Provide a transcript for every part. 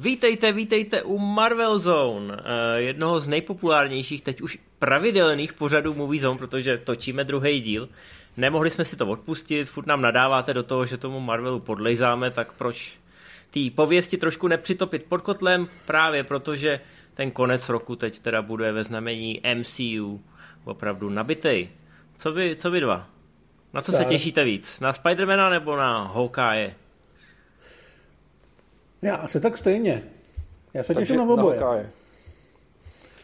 Vítejte, vítejte u Marvel Zone, eh, jednoho z nejpopulárnějších, teď už pravidelných pořadů Movie Zone, protože točíme druhý díl. Nemohli jsme si to odpustit, furt nám nadáváte do toho, že tomu Marvelu podlejzáme, tak proč ty pověsti trošku nepřitopit pod kotlem? Právě protože ten konec roku teď teda bude ve znamení MCU opravdu nabitej. Co vy, co vy dva? Na co tak. se těšíte víc? Na Spidermana nebo na Hawkeye? Já asi tak stejně. Já se těším na oboje.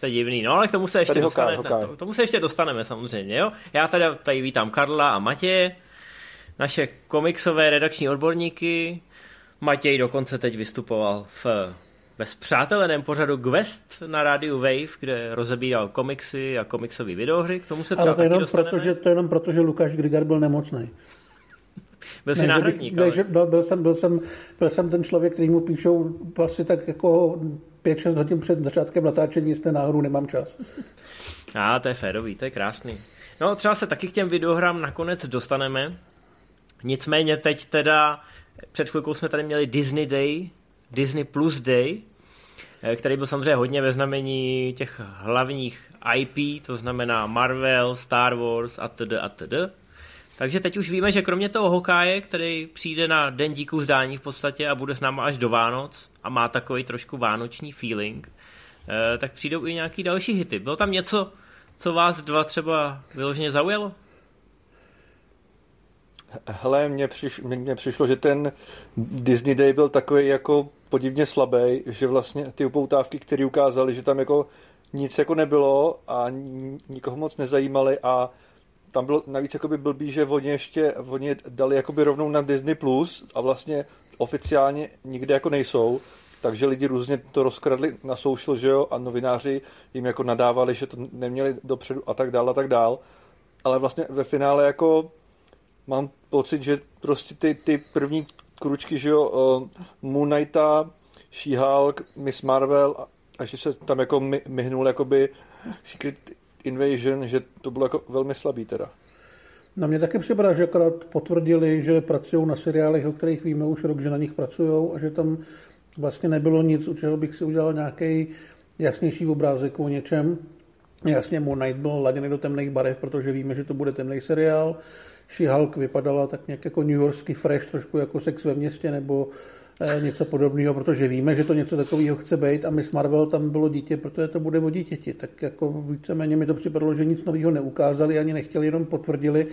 To je divný, no ale k tomu se ještě, dostane, To, tomu se ještě dostaneme samozřejmě, jo. Já tady, tady vítám Karla a Matěje, naše komiksové redakční odborníky. Matěj dokonce teď vystupoval v ve spřáteleném pořadu Quest na rádiu Wave, kde rozebíral komiksy a komiksové videohry. K tomu se třeba Ale to jenom, proto, že, to jenom proto, že Lukáš Grigar byl nemocný. Byl jsi ne, náhradník, bych, ale... ne, že, no, byl, jsem, byl, jsem, byl jsem ten člověk, který mu píšou asi tak jako 5-6 hodin před začátkem natáčení, jestli náhodou nemám čas. A to je férový, to je krásný. No třeba se taky k těm videohrám nakonec dostaneme. Nicméně teď teda, před chvilkou jsme tady měli Disney Day, Disney Plus Day, eh, který byl samozřejmě hodně ve znamení těch hlavních IP, to znamená Marvel, Star Wars a td. a td. Takže teď už víme, že kromě toho hokáje, který přijde na den díků zdání v podstatě a bude s náma až do Vánoc a má takový trošku vánoční feeling, eh, tak přijdou i nějaký další hity. Bylo tam něco, co vás dva třeba vyloženě zaujalo? Hele, mně, přiš, mně přišlo, že ten Disney Day byl takový jako podivně slabý, že vlastně ty upoutávky, které ukázali, že tam jako nic jako nebylo a nikoho moc nezajímali a tam bylo navíc jakoby blbý, že oni ještě oni dali jakoby rovnou na Disney Plus a vlastně oficiálně nikde jako nejsou, takže lidi různě to rozkradli na social, že jo, a novináři jim jako nadávali, že to neměli dopředu a tak dál a tak dál. Ale vlastně ve finále jako mám pocit, že prostě ty, ty první kručky, že jo, uh, Moon Knighta, She-Hulk, Miss Marvel a, a že se tam jako my, myhnul jakoby Secret Invasion, že to bylo jako velmi slabý teda. Na mě taky připadá, že akorát potvrdili, že pracují na seriálech, o kterých víme už rok, že na nich pracují a že tam vlastně nebylo nic, u čeho bych si udělal nějaký jasnější obrázek o něčem. Jasně, Moon Knight byl laděný do temných barev, protože víme, že to bude temný seriál. She-Hulk vypadala tak nějak jako New Yorkský fresh, trošku jako sex ve městě nebo něco podobného, protože víme, že to něco takového chce být a Miss Marvel tam bylo dítě, protože to bude o dítěti. Tak jako víceméně mi to připadalo, že nic nového neukázali, ani nechtěli, jenom potvrdili,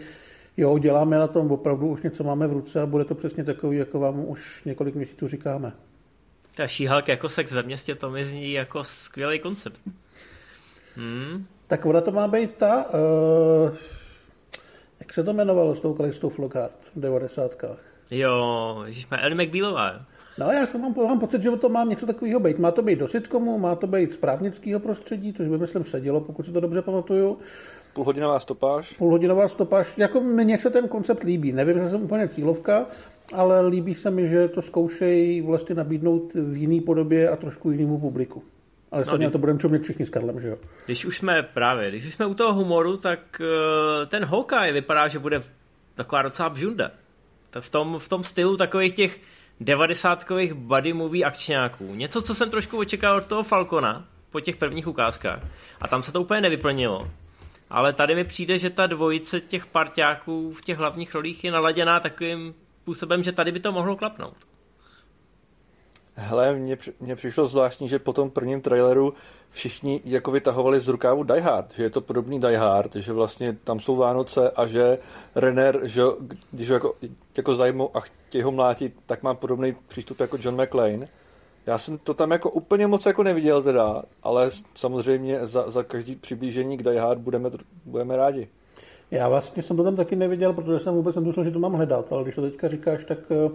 jo, děláme na tom opravdu, už něco máme v ruce a bude to přesně takový, jako vám už několik měsíců říkáme. Ta šíhalka jako sex ve městě, to mi zní jako skvělý koncept. Hmm. Tak ona to má být ta, uh, jak se to jmenovalo s tou Kalistou Flockhart v 90. Jo, jsme Ellie McBealová. No já jsem mám, mám pocit, že to mám něco takového být. Má to být do sitcomu, má to být z právnického prostředí, což by myslím sedělo, pokud si to dobře pamatuju. Půlhodinová stopáž. Půlhodinová stopáž. Jako mně se ten koncept líbí. Nevím, že jsem úplně cílovka, ale líbí se mi, že to zkoušejí vlastně nabídnout v jiný podobě a trošku jinému publiku. Ale stejně no, to budeme čumět všichni s Karlem, že jo? Když už jsme právě, když už jsme u toho humoru, tak uh, ten Hawkeye vypadá, že bude taková docela bžunda. V tom, v tom stylu takových těch devadesátkových buddy movie akčňáků. Něco, co jsem trošku očekával od toho Falcona po těch prvních ukázkách. A tam se to úplně nevyplnilo. Ale tady mi přijde, že ta dvojice těch parťáků v těch hlavních rolích je naladěná takovým způsobem, že tady by to mohlo klapnout. Hele, mně, mně přišlo zvláštní, že po tom prvním traileru všichni jako vytahovali z rukávu Die Hard, že je to podobný Die Hard, že vlastně tam jsou Vánoce a že Renner, že když ho jako, jako zajmou a chtějí ho mlátit, tak má podobný přístup jako John McClane. Já jsem to tam jako úplně moc jako neviděl teda, ale samozřejmě za, za každý přiblížení k Die Hard budeme, budeme rádi. Já vlastně jsem to tam taky neviděl, protože jsem vůbec netušil, že to mám hledat, ale když to teďka říkáš, tak eh,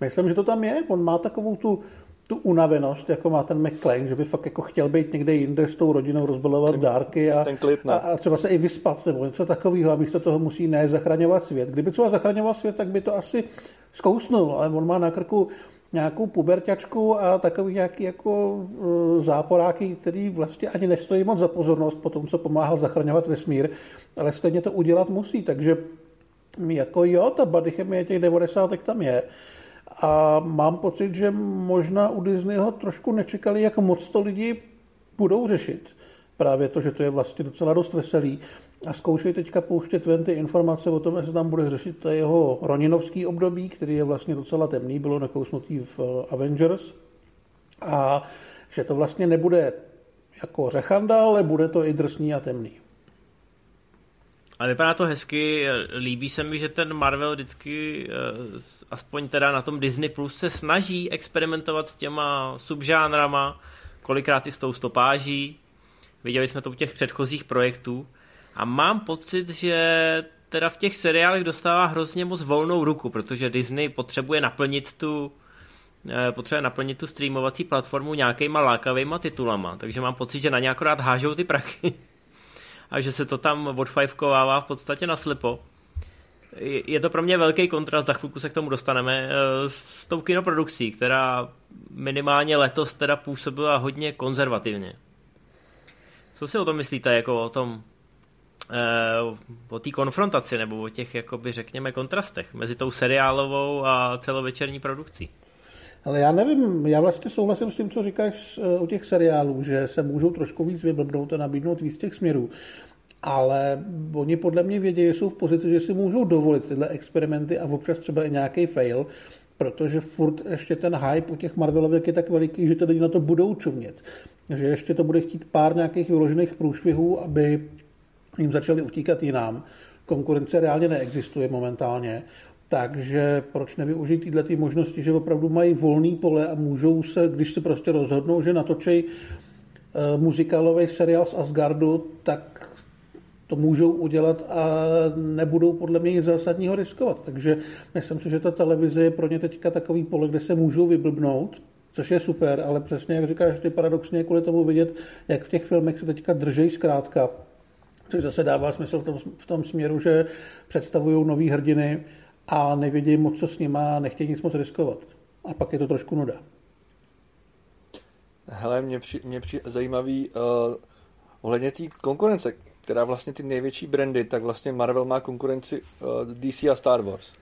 Myslím, že to tam je. On má takovou tu, tu unavenost, jako má ten McLean, že by fakt jako chtěl být někde jinde s tou rodinou, rozbalovat ten, dárky a, ten klid, a, a, třeba se i vyspat nebo něco takového a místo toho musí ne zachraňovat svět. Kdyby třeba zachraňoval svět, tak by to asi zkousnul, ale on má na krku nějakou puberťačku a takový nějaký jako uh, záporáky, který vlastně ani nestojí moc za pozornost po tom, co pomáhal zachraňovat vesmír, ale stejně to udělat musí, takže jako jo, ta body chemie těch 90. tam je A mám pocit, že možná u Disneyho trošku nečekali, jak moc to lidi budou řešit. Právě to, že to je vlastně docela dost veselý. A zkoušej teďka pouštět ven ty informace o tom, jestli tam bude řešit to jeho Roninovský období, který je vlastně docela temný, bylo nakousnutý v eh, Avengers. A že to vlastně nebude jako řechanda, ale bude to i drsný a temný. A vypadá to hezky, líbí se mi, že ten Marvel vždycky, eh, aspoň teda na tom Disney Plus, se snaží experimentovat s těma subžánrama, kolikrát i s tou stopáží. Viděli jsme to u těch předchozích projektů. A mám pocit, že teda v těch seriálech dostává hrozně moc volnou ruku, protože Disney potřebuje naplnit tu eh, potřebuje naplnit tu streamovací platformu nějakýma lákavýma titulama, takže mám pocit, že na ně akorát hážou ty prachy a že se to tam odfajfkovává v podstatě na slipo. Je to pro mě velký kontrast, za chvilku se k tomu dostaneme, eh, s tou kinoprodukcí, která minimálně letos teda působila hodně konzervativně. Co si o tom myslíte, jako o tom, eh, o té konfrontaci, nebo o těch, jakoby řekněme, kontrastech mezi tou seriálovou a celovečerní produkcí? Ale já nevím, já vlastně souhlasím s tím, co říkáš o těch seriálů, že se můžou trošku víc vyblbnout a nabídnout víc těch směrů. Ale oni podle mě vědí, že jsou v pozici, že si můžou dovolit tyhle experimenty a občas třeba i nějaký fail, protože furt ještě ten hype u těch Marvelovek je tak veliký, že ty lidi na to budou čumět. Že ještě to bude chtít pár nějakých vyložených průšvihů, aby jim začali utíkat jinam. Konkurence reálně neexistuje momentálně. Takže proč nevyužít tyhle ty možnosti, že opravdu mají volný pole a můžou se, když se prostě rozhodnou, že natočí uh, muzikálový seriál z Asgardu, tak to můžou udělat a nebudou podle mě nic zásadního riskovat. Takže myslím si, že ta televize je pro ně teďka takový pole, kde se můžou vyblbnout, což je super, ale přesně jak říkáš, ty paradoxně kvůli tomu vidět, jak v těch filmech se teďka držej zkrátka, což zase dává smysl v tom, v tom směru, že představují nový hrdiny a nevědí moc, co s nima a nechtějí nic moc riskovat. A pak je to trošku nuda. Hele, mě, při, mě při, zajímavý uh, ohledně té konkurence, která vlastně ty největší brandy, tak vlastně Marvel má konkurenci uh, eh, DC a Star Wars.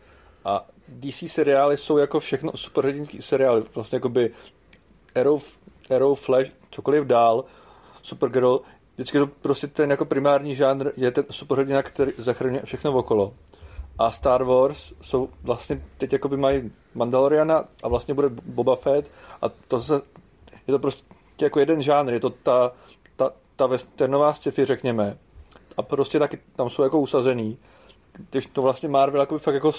A DC seriály jsou jako všechno superhrdinský seriály, vlastně jako by Arrow, Arrow, Flash, cokoliv dál, Supergirl, vždycky to prostě ten jako primární žánr je ten superhrdina, který zachraňuje všechno okolo a Star Wars jsou vlastně teď jakoby mají Mandaloriana a vlastně bude Boba Fett a to zase je to prostě jako jeden žánr, je to ta, ta, ta westernová sci-fi, řekněme. A prostě taky tam jsou jako usazený. Když to vlastně Marvel jako fakt jako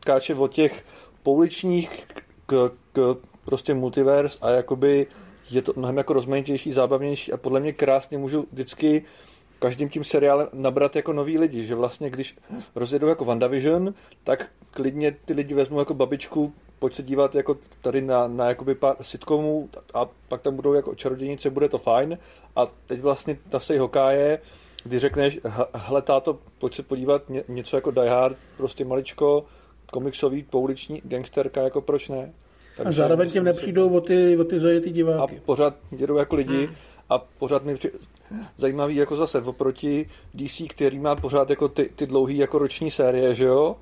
skáče od těch pouličních k, k prostě multiverse a jakoby je to mnohem jako rozmanitější, zábavnější a podle mě krásně můžu vždycky každým tím seriálem nabrat jako noví lidi, že vlastně když rozjedou jako WandaVision, tak klidně ty lidi vezmou jako babičku, pojď se dívat jako tady na, na jakoby pár sitcomů a pak tam budou jako čarodějnice, bude to fajn a teď vlastně ta sej hokáje, kdy řekneš, hle táto, pojď se podívat ně, něco jako Die Hard, prostě maličko, komiksový, pouliční gangsterka, jako proč ne? Takže a zároveň těm nepřijdou o ty, o ty zajetý diváky. A pořád jedou jako lidi hmm. a pořád mi při zajímavý jako zase oproti DC, který má pořád jako ty, ty dlouhý jako roční série, že jo?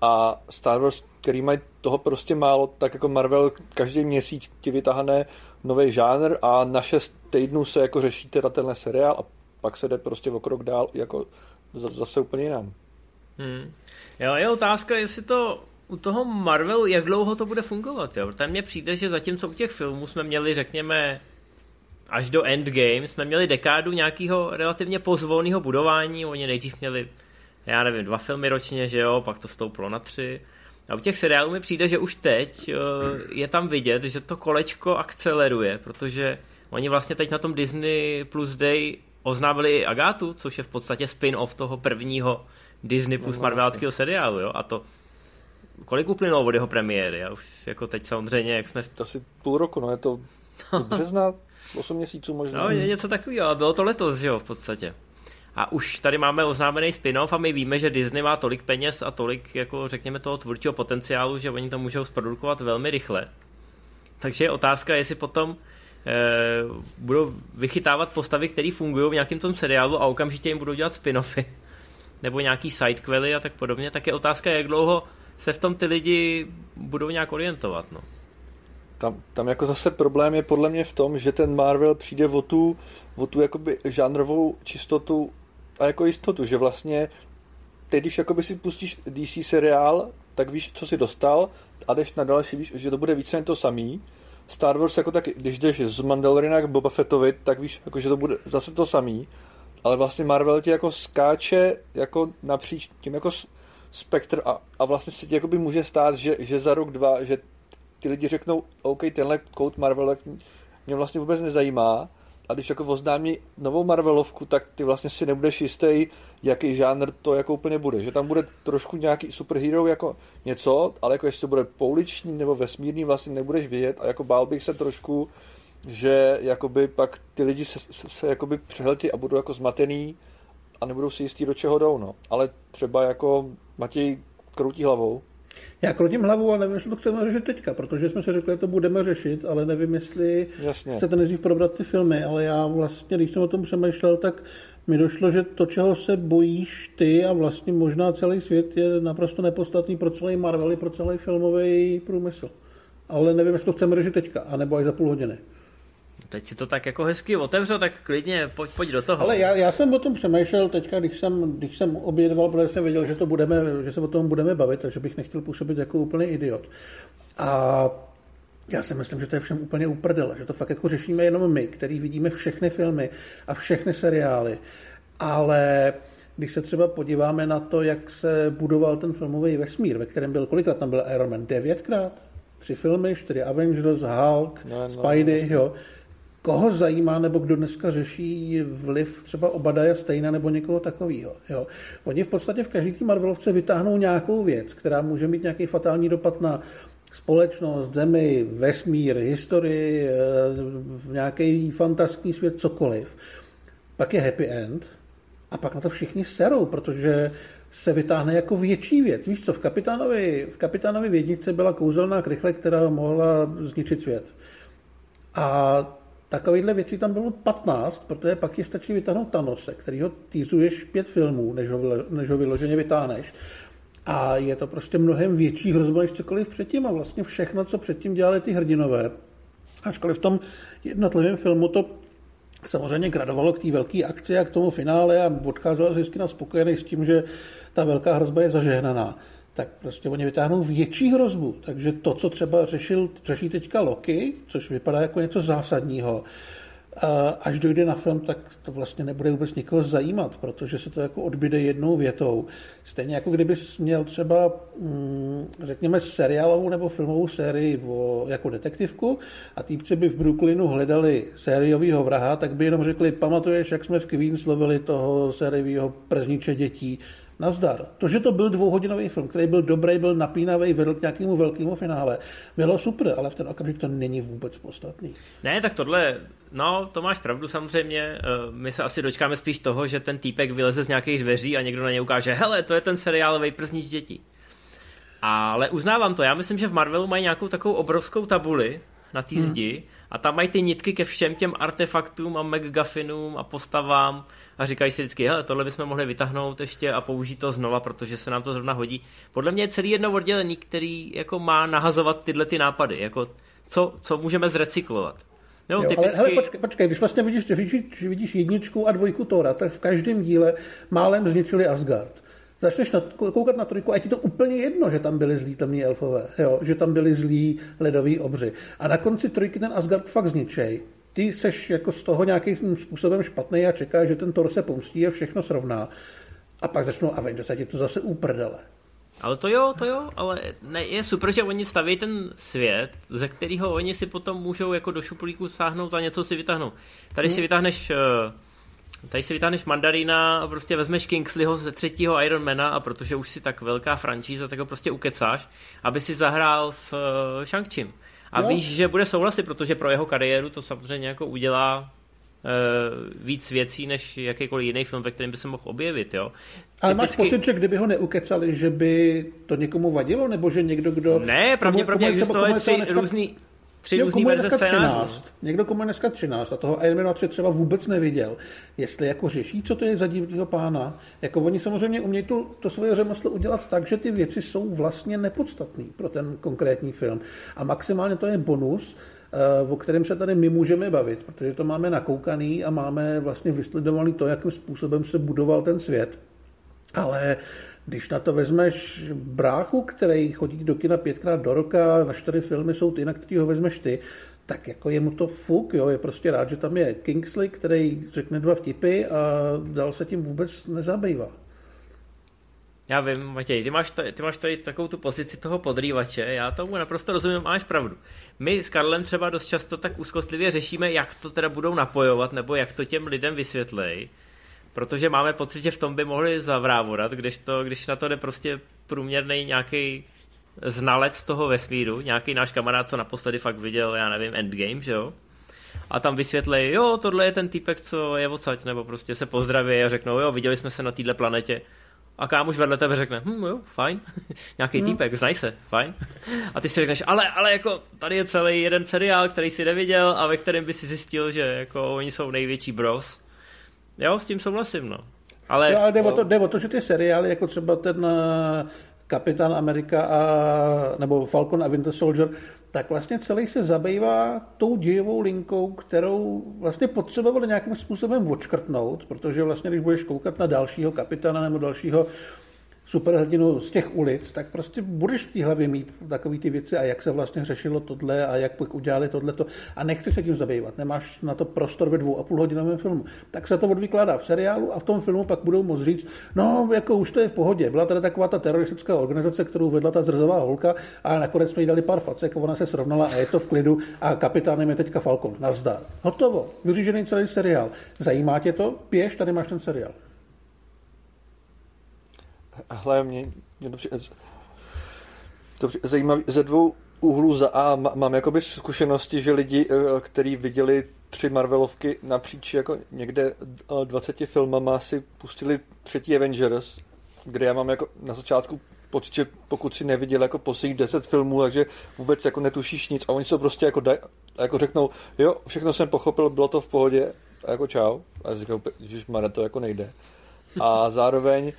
A Star Wars, který mají toho prostě málo, tak jako Marvel každý měsíc ti vytáhne nový žánr a na šest týdnů se jako řeší teda tenhle seriál a pak se jde prostě o krok dál jako zase úplně jinam. Hmm. Jo, je otázka, jestli to u toho Marvelu, jak dlouho to bude fungovat, jo? Protože mně přijde, že zatímco u těch filmů jsme měli, řekněme, až do Endgame jsme měli dekádu nějakého relativně pozvolného budování. Oni nejdřív měli, já nevím, dva filmy ročně, že jo, pak to stouplo na tři. A u těch seriálů mi přijde, že už teď eh, je tam vidět, že to kolečko akceleruje, protože oni vlastně teď na tom Disney Plus Day oznámili i Agátu, což je v podstatě spin-off toho prvního Disney Plus no, Marvelského seriálu, jo, a to kolik uplynulo od jeho premiéry, já už jako teď samozřejmě, jak jsme... To asi půl roku, no je to března, 8 měsíců možná. No, něco takového, bylo to letos, že jo, v podstatě. A už tady máme oznámený spin-off a my víme, že Disney má tolik peněz a tolik, jako řekněme, toho tvůrčího potenciálu, že oni to můžou zprodukovat velmi rychle. Takže je otázka, jestli potom eh, budou vychytávat postavy, které fungují v nějakém tom seriálu a okamžitě jim budou dělat spin-offy nebo nějaký sidequely a tak podobně, tak je otázka, jak dlouho se v tom ty lidi budou nějak orientovat. No. Tam, tam jako zase problém je podle mě v tom, že ten Marvel přijde o tu, o tu jakoby žánrovou čistotu a jako jistotu, že vlastně teď, když jakoby si pustíš DC seriál, tak víš, co si dostal a jdeš na další, víš, že to bude více to samý. Star Wars jako tak, když jdeš z Mandalorina k Boba Fettovi, tak víš, jako, že to bude zase to samý. Ale vlastně Marvel ti jako skáče jako napříč tím jako spektr a, a vlastně se ti může stát, že, že za rok, dva, že ty lidi řeknou, OK, tenhle kout Marvel mě vlastně vůbec nezajímá, a když jako oznámí novou Marvelovku, tak ty vlastně si nebudeš jistý, jaký žánr to jako úplně bude. Že tam bude trošku nějaký superhero jako něco, ale jako jestli to bude pouliční nebo vesmírný, vlastně nebudeš vědět a jako bál bych se trošku, že jakoby pak ty lidi se, se, se jakoby přehltí a budou jako zmatený a nebudou si jistí, do čeho jdou, no. Ale třeba jako Matěj kroutí hlavou, já kroutím hlavu, ale nevím, jestli to chceme řešit teďka, protože jsme se řekli, že to budeme řešit, ale nevím, jestli Jasně. chcete nejdřív probrat ty filmy, ale já vlastně, když jsem o tom přemýšlel, tak mi došlo, že to, čeho se bojíš ty a vlastně možná celý svět je naprosto nepodstatný pro celý Marvel i pro celý filmový průmysl. Ale nevím, jestli to chceme řešit teďka, anebo až za půl hodiny. Teď si to tak jako hezky otevřel, tak klidně pojď, pojď do toho. Ale já, já jsem o tom přemýšlel teďka, když jsem, když jsem obědval, protože jsem věděl, že, to budeme, že se o tom budeme bavit, takže bych nechtěl působit jako úplný idiot. A já si myslím, že to je všem úplně uprdele, že to fakt jako řešíme jenom my, který vidíme všechny filmy a všechny seriály. Ale když se třeba podíváme na to, jak se budoval ten filmový vesmír, ve kterém byl, kolikrát tam byl Iron Man? Devětkrát? Tři filmy, čtyři Avengers, Hulk, no, no, Spidey, no, jo koho zajímá, nebo kdo dneska řeší vliv třeba Obadaja Stejna nebo někoho takového. Jo. Oni v podstatě v každé té Marvelovce vytáhnou nějakou věc, která může mít nějaký fatální dopad na společnost, zemi, vesmír, historii, eh, nějaký fantastický svět, cokoliv. Pak je happy end a pak na to všichni serou, protože se vytáhne jako větší věc. Víš co, v kapitánovi, v kapitánovi vědnice byla kouzelná krychle, která mohla zničit svět. A Takovýhle věcí tam bylo 15, protože pak je stačí vytáhnout Thanose, který ho týzuješ pět filmů, než ho, než ho vyloženě vytáhneš. A je to prostě mnohem větší hrozba než cokoliv předtím a vlastně všechno, co předtím dělali ty hrdinové. Ačkoliv v tom jednotlivém filmu to samozřejmě gradovalo k té velké akci a k tomu finále a odcházel z na spokojený s tím, že ta velká hrozba je zažehnaná tak prostě oni vytáhnou větší hrozbu. Takže to, co třeba řešil, řeší teďka Loki, což vypadá jako něco zásadního, až dojde na film, tak to vlastně nebude vůbec nikoho zajímat, protože se to jako odbyde jednou větou. Stejně jako kdybys měl třeba, mm, řekněme, seriálovou nebo filmovou sérii o, jako detektivku a týpci by v Brooklynu hledali sériového vraha, tak by jenom řekli, pamatuješ, jak jsme v Queens lovili toho sériového przniče dětí, Nazdar. To, že to byl dvouhodinový film, který byl dobrý, byl napínavý, vedl k nějakému velkému finále, bylo super, ale v ten okamžik to není vůbec podstatný. Ne, tak tohle, no, to máš pravdu samozřejmě. Eh, my se asi dočkáme spíš toho, že ten týpek vyleze z nějakých dveří a někdo na něj ukáže, hele, to je ten seriálový prznič dětí. Ale uznávám to, já myslím, že v Marvelu mají nějakou takovou obrovskou tabuli na té hmm. A tam mají ty nitky ke všem těm artefaktům a McGuffinům a postavám a říkají si vždycky, hele, tohle bychom mohli vytáhnout ještě a použít to znova, protože se nám to zrovna hodí. Podle mě je celý jedno oddělení, který jako má nahazovat tyhle ty nápady, jako co, co můžeme zrecyklovat. Jo, jo, typicky... ale hele, počkej, počkej, když vlastně vidíš, vidíš, vidíš jedničku a dvojku Tora, tak v každém díle málem zničili Asgard. Začneš na, koukat na trojku a je ti to úplně jedno, že tam byli zlí temní elfové, jo, že tam byli zlí ledoví obři. A na konci trojky ten Asgard fakt zničej ty seš jako z toho nějakým způsobem špatný a čekáš, že ten Thor se pomstí a všechno srovná. A pak začnou Avengers a ti to zase uprdele. Ale to jo, to jo, ale ne, je super, že oni staví ten svět, ze kterého oni si potom můžou jako do šuplíku sáhnout a něco si vytáhnout. Tady hmm. si vytáhneš eh, tady si vytáhneš mandarína a prostě vezmeš Kingsleyho ze třetího Ironmana a protože už si tak velká franšíza, tak ho prostě ukecáš, aby si zahrál v uh, Shang-Chim. A no. víš, že bude souhlasit, protože pro jeho kariéru to samozřejmě jako udělá uh, víc věcí, než jakýkoliv jiný film, ve kterém by se mohl objevit, jo. Ale Typicky... máš pocit, že kdyby ho neukecali, že by to někomu vadilo, nebo že někdo, kdo... Ne, pravděpodobně existovaly tři dneska... různý, tři různý komu je verze dneska scénářů. 13. Někdo komu je dneska 13 a toho Iron Man 3 třeba vůbec neviděl. Jestli jako řeší, co to je za divného pána. Jako oni samozřejmě umějí to, to svoje řemeslo udělat tak, že ty věci jsou vlastně nepodstatné pro ten konkrétní film. A maximálně to je bonus, eh, o kterém se tady my můžeme bavit, protože to máme nakoukaný a máme vlastně vysledovaný to, jakým způsobem se budoval ten svět. Ale když na to vezmeš bráchu, který chodí do kina pětkrát do roka, na čtyři filmy jsou ty, na který ho vezmeš ty, tak jako je mu to fuk, jo, je prostě rád, že tam je Kingsley, který řekne dva vtipy a dál se tím vůbec nezabývá. Já vím, Matěj, ty máš, tady, ty máš tady takovou tu pozici toho podrývače, já tomu naprosto rozumím, máš pravdu. My s Karlem třeba dost často tak úzkostlivě řešíme, jak to teda budou napojovat, nebo jak to těm lidem vysvětlej, protože máme pocit, že v tom by mohli zavrávorat, když, to, když na to jde prostě průměrný nějaký znalec toho vesmíru, nějaký náš kamarád, co naposledy fakt viděl, já nevím, Endgame, že jo? A tam vysvětlej, jo, tohle je ten týpek, co je odsaď, nebo prostě se pozdraví a řeknou, jo, viděli jsme se na této planetě. A kámoš vedle tebe řekne, hm, jo, fajn, nějaký hmm. týpek, znaj se, fajn. A ty si řekneš, ale, ale jako tady je celý jeden seriál, který si neviděl a ve kterém by si zjistil, že jako oni jsou největší bros. Jo, s tím souhlasím, no. Ale, Jo, ale jde o, to, jde o to, že ty seriály, jako třeba ten eh, Kapitán Amerika a, nebo Falcon a Winter Soldier, tak vlastně celý se zabývá tou dějovou linkou, kterou vlastně potřebovali nějakým způsobem odškrtnout, protože vlastně, když budeš koukat na dalšího kapitána nebo dalšího superhrdinu z těch ulic, tak prostě budeš v té hlavě mít takové ty věci a jak se vlastně řešilo tohle a jak pak udělali tohleto a nechci se tím zabývat. Nemáš na to prostor ve dvou a půl hodinovém filmu. Tak se to odvykládá v seriálu a v tom filmu pak budou moct říct, no jako už to je v pohodě. Byla tady taková ta teroristická organizace, kterou vedla ta zrzová holka a nakonec jsme jí dali pár facek, ona se srovnala a je to v klidu a kapitánem je teďka Falcon. Nazdar. Hotovo. Vyřížený celý seriál. Zajímá tě to? Pěš, tady máš ten seriál. Hle, mě, mě to přijde, to zajímavý. Ze dvou úhlů za A má- mám jakoby zkušenosti, že lidi, eh, kteří viděli tři Marvelovky napříč jako někde eh, 20 filmama si pustili třetí Avengers, kde já mám jako na začátku pocit, že pokud si neviděl jako posledních 10 filmů, takže vůbec jako netušíš nic a oni se prostě jako, daj, jako řeknou, jo, všechno jsem pochopil, bylo to v pohodě, a jako čau. A já říkám, že to jako nejde. A zároveň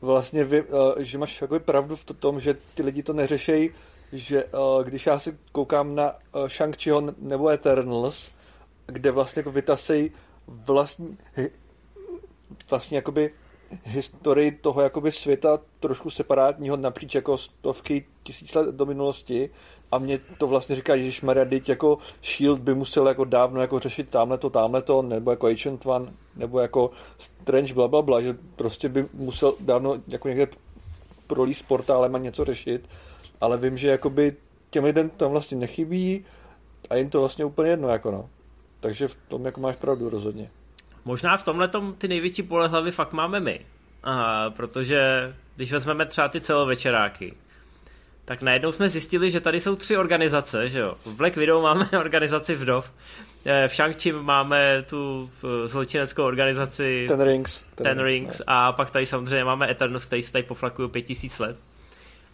vlastně vy, eh, že máš jakoby pravdu v tom, že ty lidi to neřešejí, že eh, když já si koukám na eh, Shang-Chiho nebo Eternals, kde vlastně jako vytasejí vlastní, vlastně jakoby historii toho jakoby světa trošku separátního napříč jako stovky tisíc let do minulosti a mě to vlastně říká, že Maria jako Shield by musel jako dávno jako řešit tamhle to, tamhle to, nebo jako Agent One, nebo jako Strange bla, bla, bla, že prostě by musel dávno jako někde prolíst portálem a něco řešit, ale vím, že jakoby těm lidem tam vlastně nechybí a jim to vlastně úplně jedno, jako no. Takže v tom jako máš pravdu rozhodně. Možná v tomhle ty největší pole hlavy fakt máme my. Aha, protože když vezmeme třeba ty celovečeráky, tak najednou jsme zjistili, že tady jsou tři organizace, že jo. V Black Widow máme organizaci vdov, eh, v shang máme tu eh, zločineckou organizaci Ten Rings. Ten Rings a pak tady samozřejmě máme Eternus, který se tady poflakují pět tisíc let.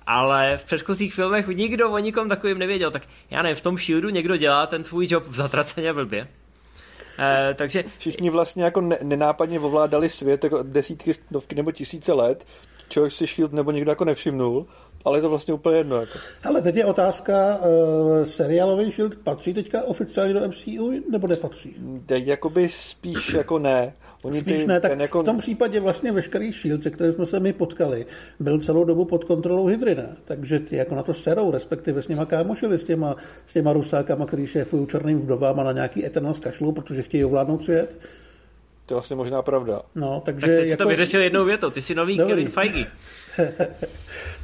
Ale v předchozích filmech nikdo o nikom takovým nevěděl, tak já nevím, v tom Shieldu někdo dělá ten svůj job zatraceně blbě. Eh, takže Všichni vlastně jako ne, nenápadně ovládali svět jako desítky, stovky nebo tisíce let, čehož si Shield nebo někdo jako nevšimnul, ale je to vlastně úplně jedno. Jako. Ale teď je otázka, uh, seriálový Shield patří teďka oficiálně do MCU nebo nepatří? Teď jakoby spíš jako ne. Oni Spíš ty, ne, tak ten jako, v tom případě vlastně veškerý Shield, se kterým jsme se my potkali, byl celou dobu pod kontrolou Hydry, ne? Takže ty jako na to serou, respektive s něma kámošili, s těma, s těma rusákama, který šéfují černým vdovám a na nějaký Eternal kašlu, protože chtějí ovládnout svět. To je vlastně možná pravda. No, takže tak teď jako... to vyřešil jednou větou, ty jsi nový Dobrý. Kevin Feige.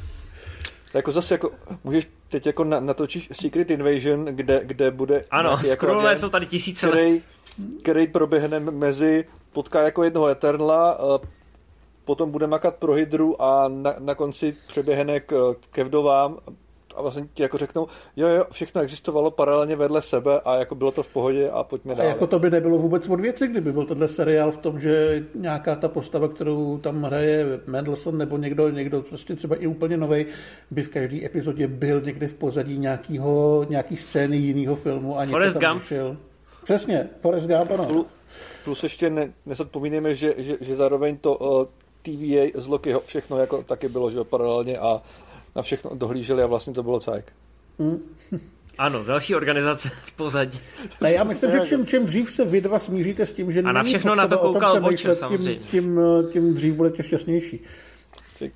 Jako zase jako, můžeš teď jako na, natočíš Secret Invasion, kde, kde bude Ano, jako agent, jsou tady tisíce let. který, který proběhne mezi, potká jako jednoho Eternala, a potom bude makat pro Hydru a na, na konci přeběhne k, ke vdovám, a vlastně ti jako řeknou, jo, jo, všechno existovalo paralelně vedle sebe a jako bylo to v pohodě a pojďme dál. A jako to by nebylo vůbec od věci, kdyby byl tenhle seriál v tom, že nějaká ta postava, kterou tam hraje Mendelssohn nebo někdo, někdo prostě třeba i úplně nový, by v každé epizodě byl někde v pozadí nějakýho, nějaký scény jiného filmu a něco tam Gump. Řešil. Přesně, Forrest Gump, ano. Plus ještě ne, nezapomínáme, že, že, že zároveň to uh, TVA z Lokiho všechno jako taky bylo, že paralelně a na všechno dohlíželi a vlastně to bylo cajk. Mm. Ano, další organizace v pozadí. Ne, já myslím, že čím, čím dřív se vy dva smíříte s tím, že a na všechno na to koukal Watcher, tím, tím, tím dřív budete šťastnější.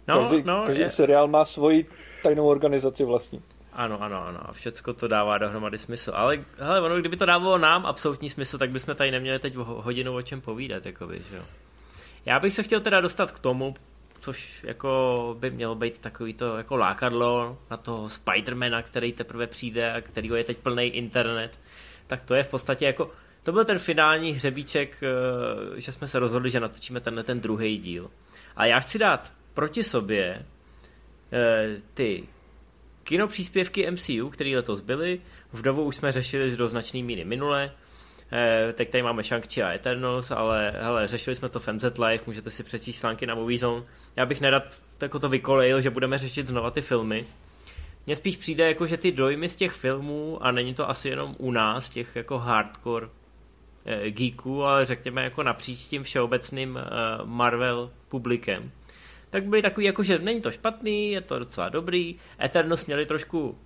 No, každý, no, každý je... seriál má svoji tajnou organizaci vlastní. Ano, ano, ano. A všecko to dává dohromady smysl. Ale hele, ono, kdyby to dávalo nám absolutní smysl, tak bychom tady neměli teď hodinu o čem povídat, jakoby, že jo. Já bych se chtěl teda dostat k tomu, což jako by mělo být takový to jako lákadlo na toho Spidermana, který teprve přijde a kterýho je teď plný internet. Tak to je v podstatě jako, to byl ten finální hřebíček, eh, že jsme se rozhodli, že natočíme tenhle ten druhý díl. A já chci dát proti sobě eh, ty kinopříspěvky MCU, které letos byly. Vdovu už jsme řešili do značný míry minule. Eh, teď tady máme shang a Eternals, ale hele, řešili jsme to v MZ Live, můžete si přečíst články na Movie Zone. Já bych nerad jako to vykolejil, že budeme řešit znova ty filmy. Mně spíš přijde, jako, že ty dojmy z těch filmů, a není to asi jenom u nás, těch jako hardcore eh, geeků, ale řekněme jako napříč tím všeobecným eh, Marvel publikem, tak byly takový jako, že není to špatný, je to docela dobrý. Eternals měli trošku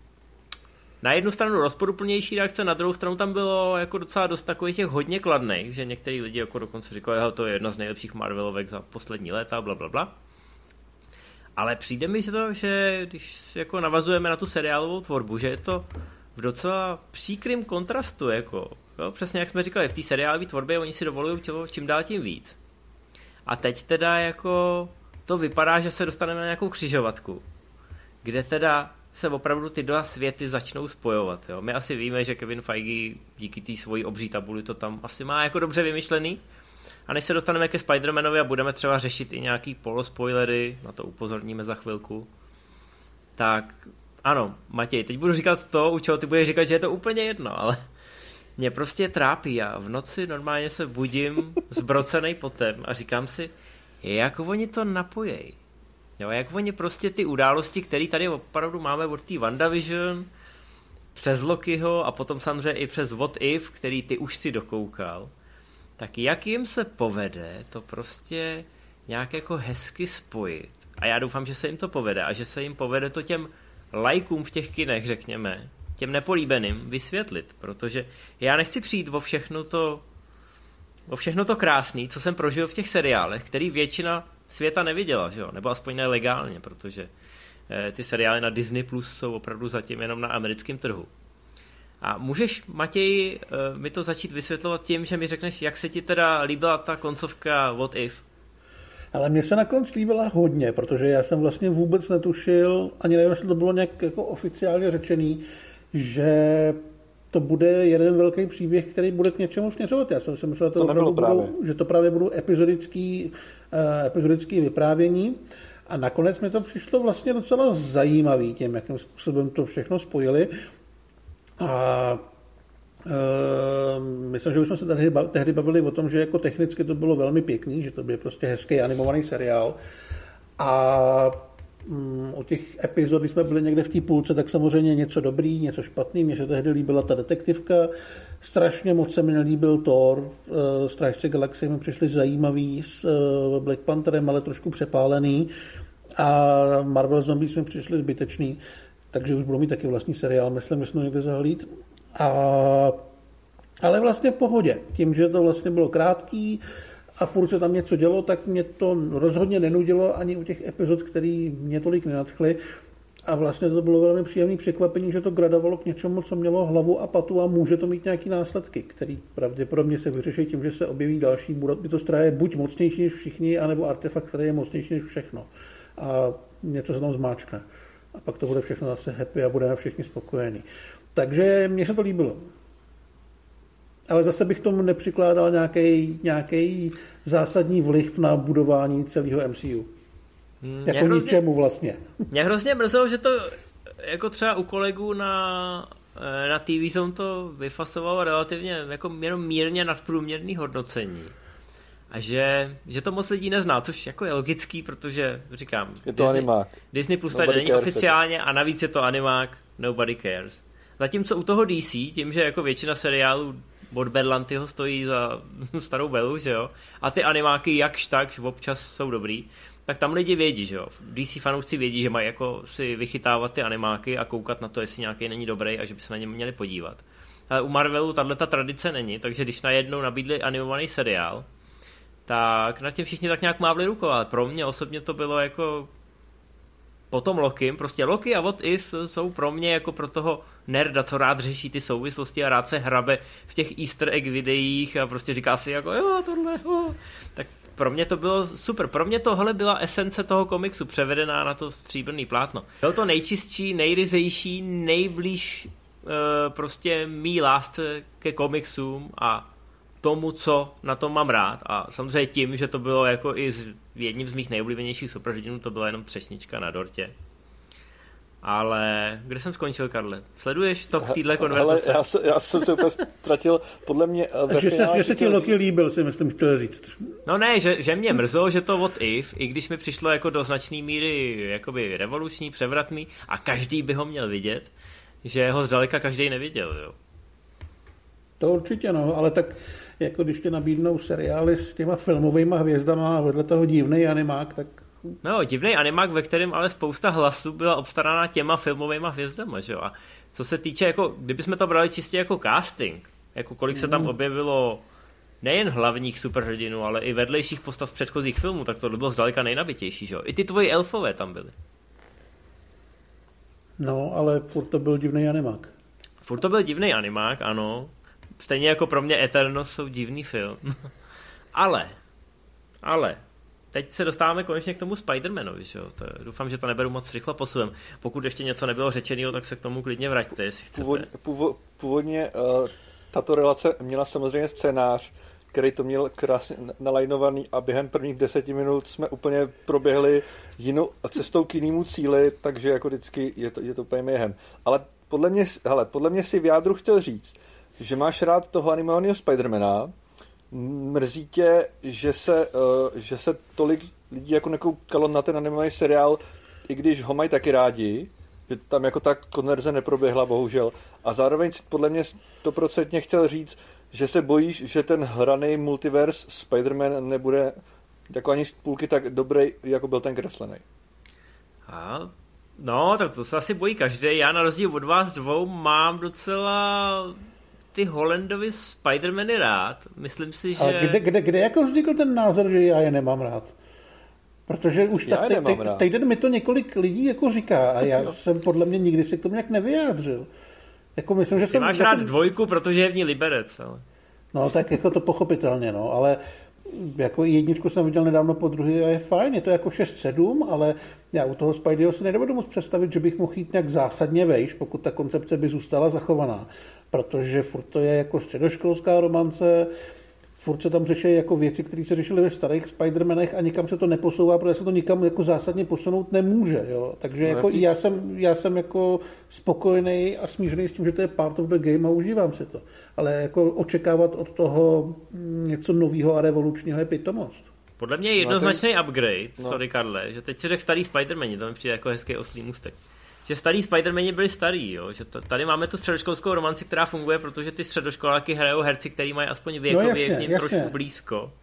na jednu stranu rozporuplnější reakce, na druhou stranu tam bylo jako docela dost takových těch hodně kladných, že některý lidi jako dokonce říkali, že to je jedna z nejlepších Marvelovek za poslední léta, bla, bla, bla. Ale přijde mi to, že když jako navazujeme na tu seriálovou tvorbu, že je to v docela příkrym kontrastu, jako, jo, přesně jak jsme říkali, v té seriálové tvorbě oni si dovolují čím dál tím víc. A teď teda jako to vypadá, že se dostaneme na nějakou křižovatku, kde teda se opravdu ty dva světy začnou spojovat. Jo. My asi víme, že Kevin Feige díky té svojí obří tabuli to tam asi má jako dobře vymyšlený. A než se dostaneme ke Spider-Manovi a budeme třeba řešit i nějaký polospoilery, na to upozorníme za chvilku, tak ano, Matěj, teď budu říkat to, u čeho ty budeš říkat, že je to úplně jedno, ale mě prostě trápí. Já v noci normálně se budím zbrocený potem a říkám si, jak oni to napojejí. Jo, jak oni prostě ty události, které tady opravdu máme od té WandaVision, přes Lokiho a potom samozřejmě i přes What If, který ty už si dokoukal, tak jak jim se povede to prostě nějak jako hezky spojit. A já doufám, že se jim to povede a že se jim povede to těm lajkům v těch kinech, řekněme, těm nepolíbeným vysvětlit, protože já nechci přijít o všechno to o všechno to krásný, co jsem prožil v těch seriálech, který většina světa neviděla, že jo? nebo aspoň ne legálně, protože eh, ty seriály na Disney Plus jsou opravdu zatím jenom na americkém trhu. A můžeš, Matěj, eh, mi to začít vysvětlovat tím, že mi řekneš, jak se ti teda líbila ta koncovka What If? Ale mně se nakonec líbila hodně, protože já jsem vlastně vůbec netušil, ani nevím, jestli to bylo nějak jako oficiálně řečený, že to bude jeden velký příběh, který bude k něčemu směřovat. Já jsem si myslel, to to budou, že to právě budou epizodický, uh, epizodický vyprávění. A nakonec mi to přišlo vlastně docela zajímavý tím, jakým způsobem to všechno spojili. A Uh, myslím, že už jsme se tady, tehdy bavili o tom, že jako technicky to bylo velmi pěkný, že to byl prostě hezký animovaný seriál. A Mm, o těch epizod, jsme byli někde v té půlce, tak samozřejmě něco dobrý, něco špatný. Mně se tehdy líbila ta detektivka. Strašně moc se mi nelíbil Thor. Eh, Strážci galaxie mi přišli zajímavý s eh, Black Pantherem, ale trošku přepálený. A Marvel Zombies mi přišli zbytečný. Takže už budu mít taky vlastní seriál, myslím, že někde zahlít. A ale vlastně v pohodě. Tím, že to vlastně bylo krátký, a furt se tam něco dělo, tak mě to rozhodně nenudilo ani u těch epizod, které mě tolik nenadchly. A vlastně to bylo velmi příjemné překvapení, že to gradovalo k něčemu, co mělo hlavu a patu a může to mít nějaké následky, který pravděpodobně se vyřeší tím, že se objeví další bytostra je buď mocnější než všichni, anebo artefakt, který je mocnější než všechno. A něco se tam zmáčkne. A pak to bude všechno zase happy a budeme všichni spokojení. Takže mně se to líbilo ale zase bych tomu nepřikládal nějaký, nějaký zásadní vliv na budování celého MCU. Hmm, jako hrozně, ničemu vlastně. Mě hrozně mrzelo, že to jako třeba u kolegů na, eh, na TV Zone to vyfasovalo relativně jako jenom mírně nadprůměrný hodnocení. A že, že to moc lidí nezná, což jako je logický, protože říkám, je to Disney, animák. Disney Plus tady není oficiálně a navíc je to animák, nobody cares. Zatímco u toho DC, tím, že jako většina seriálů od Berlantyho stojí za starou belu, že jo, a ty animáky jakž tak občas jsou dobrý, tak tam lidi vědí, že jo. DC fanoušci vědí, že mají jako si vychytávat ty animáky a koukat na to, jestli nějaký není dobrý a že by se na ně měli podívat. Ale u Marvelu tahle ta tradice není, takže když najednou nabídli animovaný seriál, tak na tím všichni tak nějak mávli rukou, ale pro mě osobně to bylo jako potom Lokim, prostě Loki a What If jsou pro mě jako pro toho nerda, co rád řeší ty souvislosti a rád se hrabe v těch easter egg videích a prostě říká si jako jo, tohle, oh. tak pro mě to bylo super. Pro mě tohle byla esence toho komiksu převedená na to stříbrný plátno. Byl to nejčistší, nejryzejší, nejblíž uh, prostě mý lásce ke komiksům a tomu, co na tom mám rád. A samozřejmě tím, že to bylo jako i z, jedním z mých nejoblíbenějších superhrdinů, to byla jenom třešnička na dortě. Ale kde jsem skončil, Karle? Sleduješ to v téhle konverzaci? já, se, já jsem se úplně ztratil. Podle mě... Eh, ve že, se, že se ti Loki líbil, si myslím, chtěl říct. No ne, že, že mě mrzelo, že to od If, i když mi přišlo jako do značné míry jakoby revoluční, převratný a každý by ho měl vidět, že ho zdaleka každý neviděl, jo. To určitě no, ale tak jako když ti nabídnou seriály s těma filmovými hvězdama a vedle toho divný animák, tak No, divný animák, ve kterém ale spousta hlasů byla obstarána těma filmovými hvězdama, že jo? A co se týče, jako, kdybychom to brali čistě jako casting, jako kolik se tam mm. objevilo nejen hlavních superhrdinů, ale i vedlejších postav z předchozích filmů, tak to bylo zdaleka nejnabitější, že jo? I ty tvoji elfové tam byly. No, ale furt to byl divný animák. Furt to byl divný animák, ano. Stejně jako pro mě Eternos jsou divný film. ale, ale, teď se dostáváme konečně k tomu Spider-Manovi, že jo? To, doufám, že to neberu moc rychle posuvem. Pokud ještě něco nebylo řečeného, tak se k tomu klidně vraťte, jestli chcete. Původ, původ, původně uh, tato relace měla samozřejmě scénář, který to měl krásně nalajnovaný a během prvních deseti minut jsme úplně proběhli jinou cestou k jinému cíli, takže jako vždycky je to, je to úplně měhem. Ale podle mě, hele, podle mě si v jádru chtěl říct, že máš rád toho animovaného Spidermana, mrzí tě, že se, uh, že se tolik lidí jako nekoukalo na ten animovaný seriál, i když ho mají taky rádi, že tam jako ta konverze neproběhla, bohužel. A zároveň podle mě stoprocentně chtěl říct, že se bojíš, že ten hraný multiverse Spider-Man nebude jako ani z půlky tak dobrý, jako byl ten kreslený. A, no, tak to se asi bojí každý. Já na rozdíl od vás dvou mám docela ty Hollandovi Spider-Many rád. Myslím si, že... Ale kde, kde, kde jako vznikl ten názor, že já je nemám rád? Protože už tak, te, te, týden mi to několik lidí jako říká a já jsem podle mě nikdy se k tomu nějak nevyjádřil. Jako myslím, že Ty jsem... máš rád dvojku, protože je v ní liberec, ale... No tak jako to pochopitelně, no, ale jako jedničku jsem viděl nedávno po druhé a je fajn, je to jako 6-7, ale já u toho Spideyho si nedovedu moc představit, že bych mohl jít nějak zásadně vejš, pokud ta koncepce by zůstala zachovaná, protože furt to je jako středoškolská romance, furt se tam řeší jako věci, které se řešily ve starých Spider-Manech a nikam se to neposouvá, protože se to nikam jako zásadně posunout nemůže. Jo? Takže no, jako tý... já, jsem, já jsem jako spokojený a smířený s tím, že to je part of the game a užívám si to. Ale jako očekávat od toho něco nového a revolučního je pitomost. Podle mě je jednoznačný no, ten... upgrade, no. sorry Karle, že teď si řekl starý Spider-Man, to mi přijde jako hezký oslý můstek že starý Spider-Mani byli starý, jo? že to, tady máme tu středoškolskou romanci, která funguje, protože ty středoškoláky hrajou herci, který mají aspoň věkově no, jasně, k ním jasně. trošku blízko.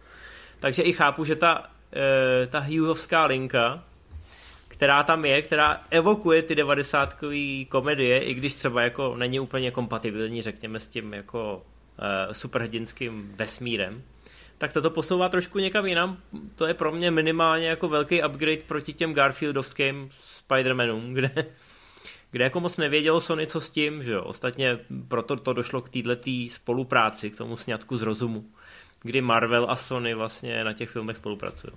Takže i chápu, že ta, e, ta Hughesovská linka, která tam je, která evokuje ty devadesátkové komedie, i když třeba jako není úplně kompatibilní, řekněme, s tím jako e, superhrdinským vesmírem, tak toto posouvá trošku někam jinam. To je pro mě minimálně jako velký upgrade proti těm Garfieldovským Spider-Manům, kde kde jako moc nevědělo Sony, co s tím, že jo. Ostatně proto to došlo k této spolupráci, k tomu sňatku z rozumu, kdy Marvel a Sony vlastně na těch filmech spolupracují.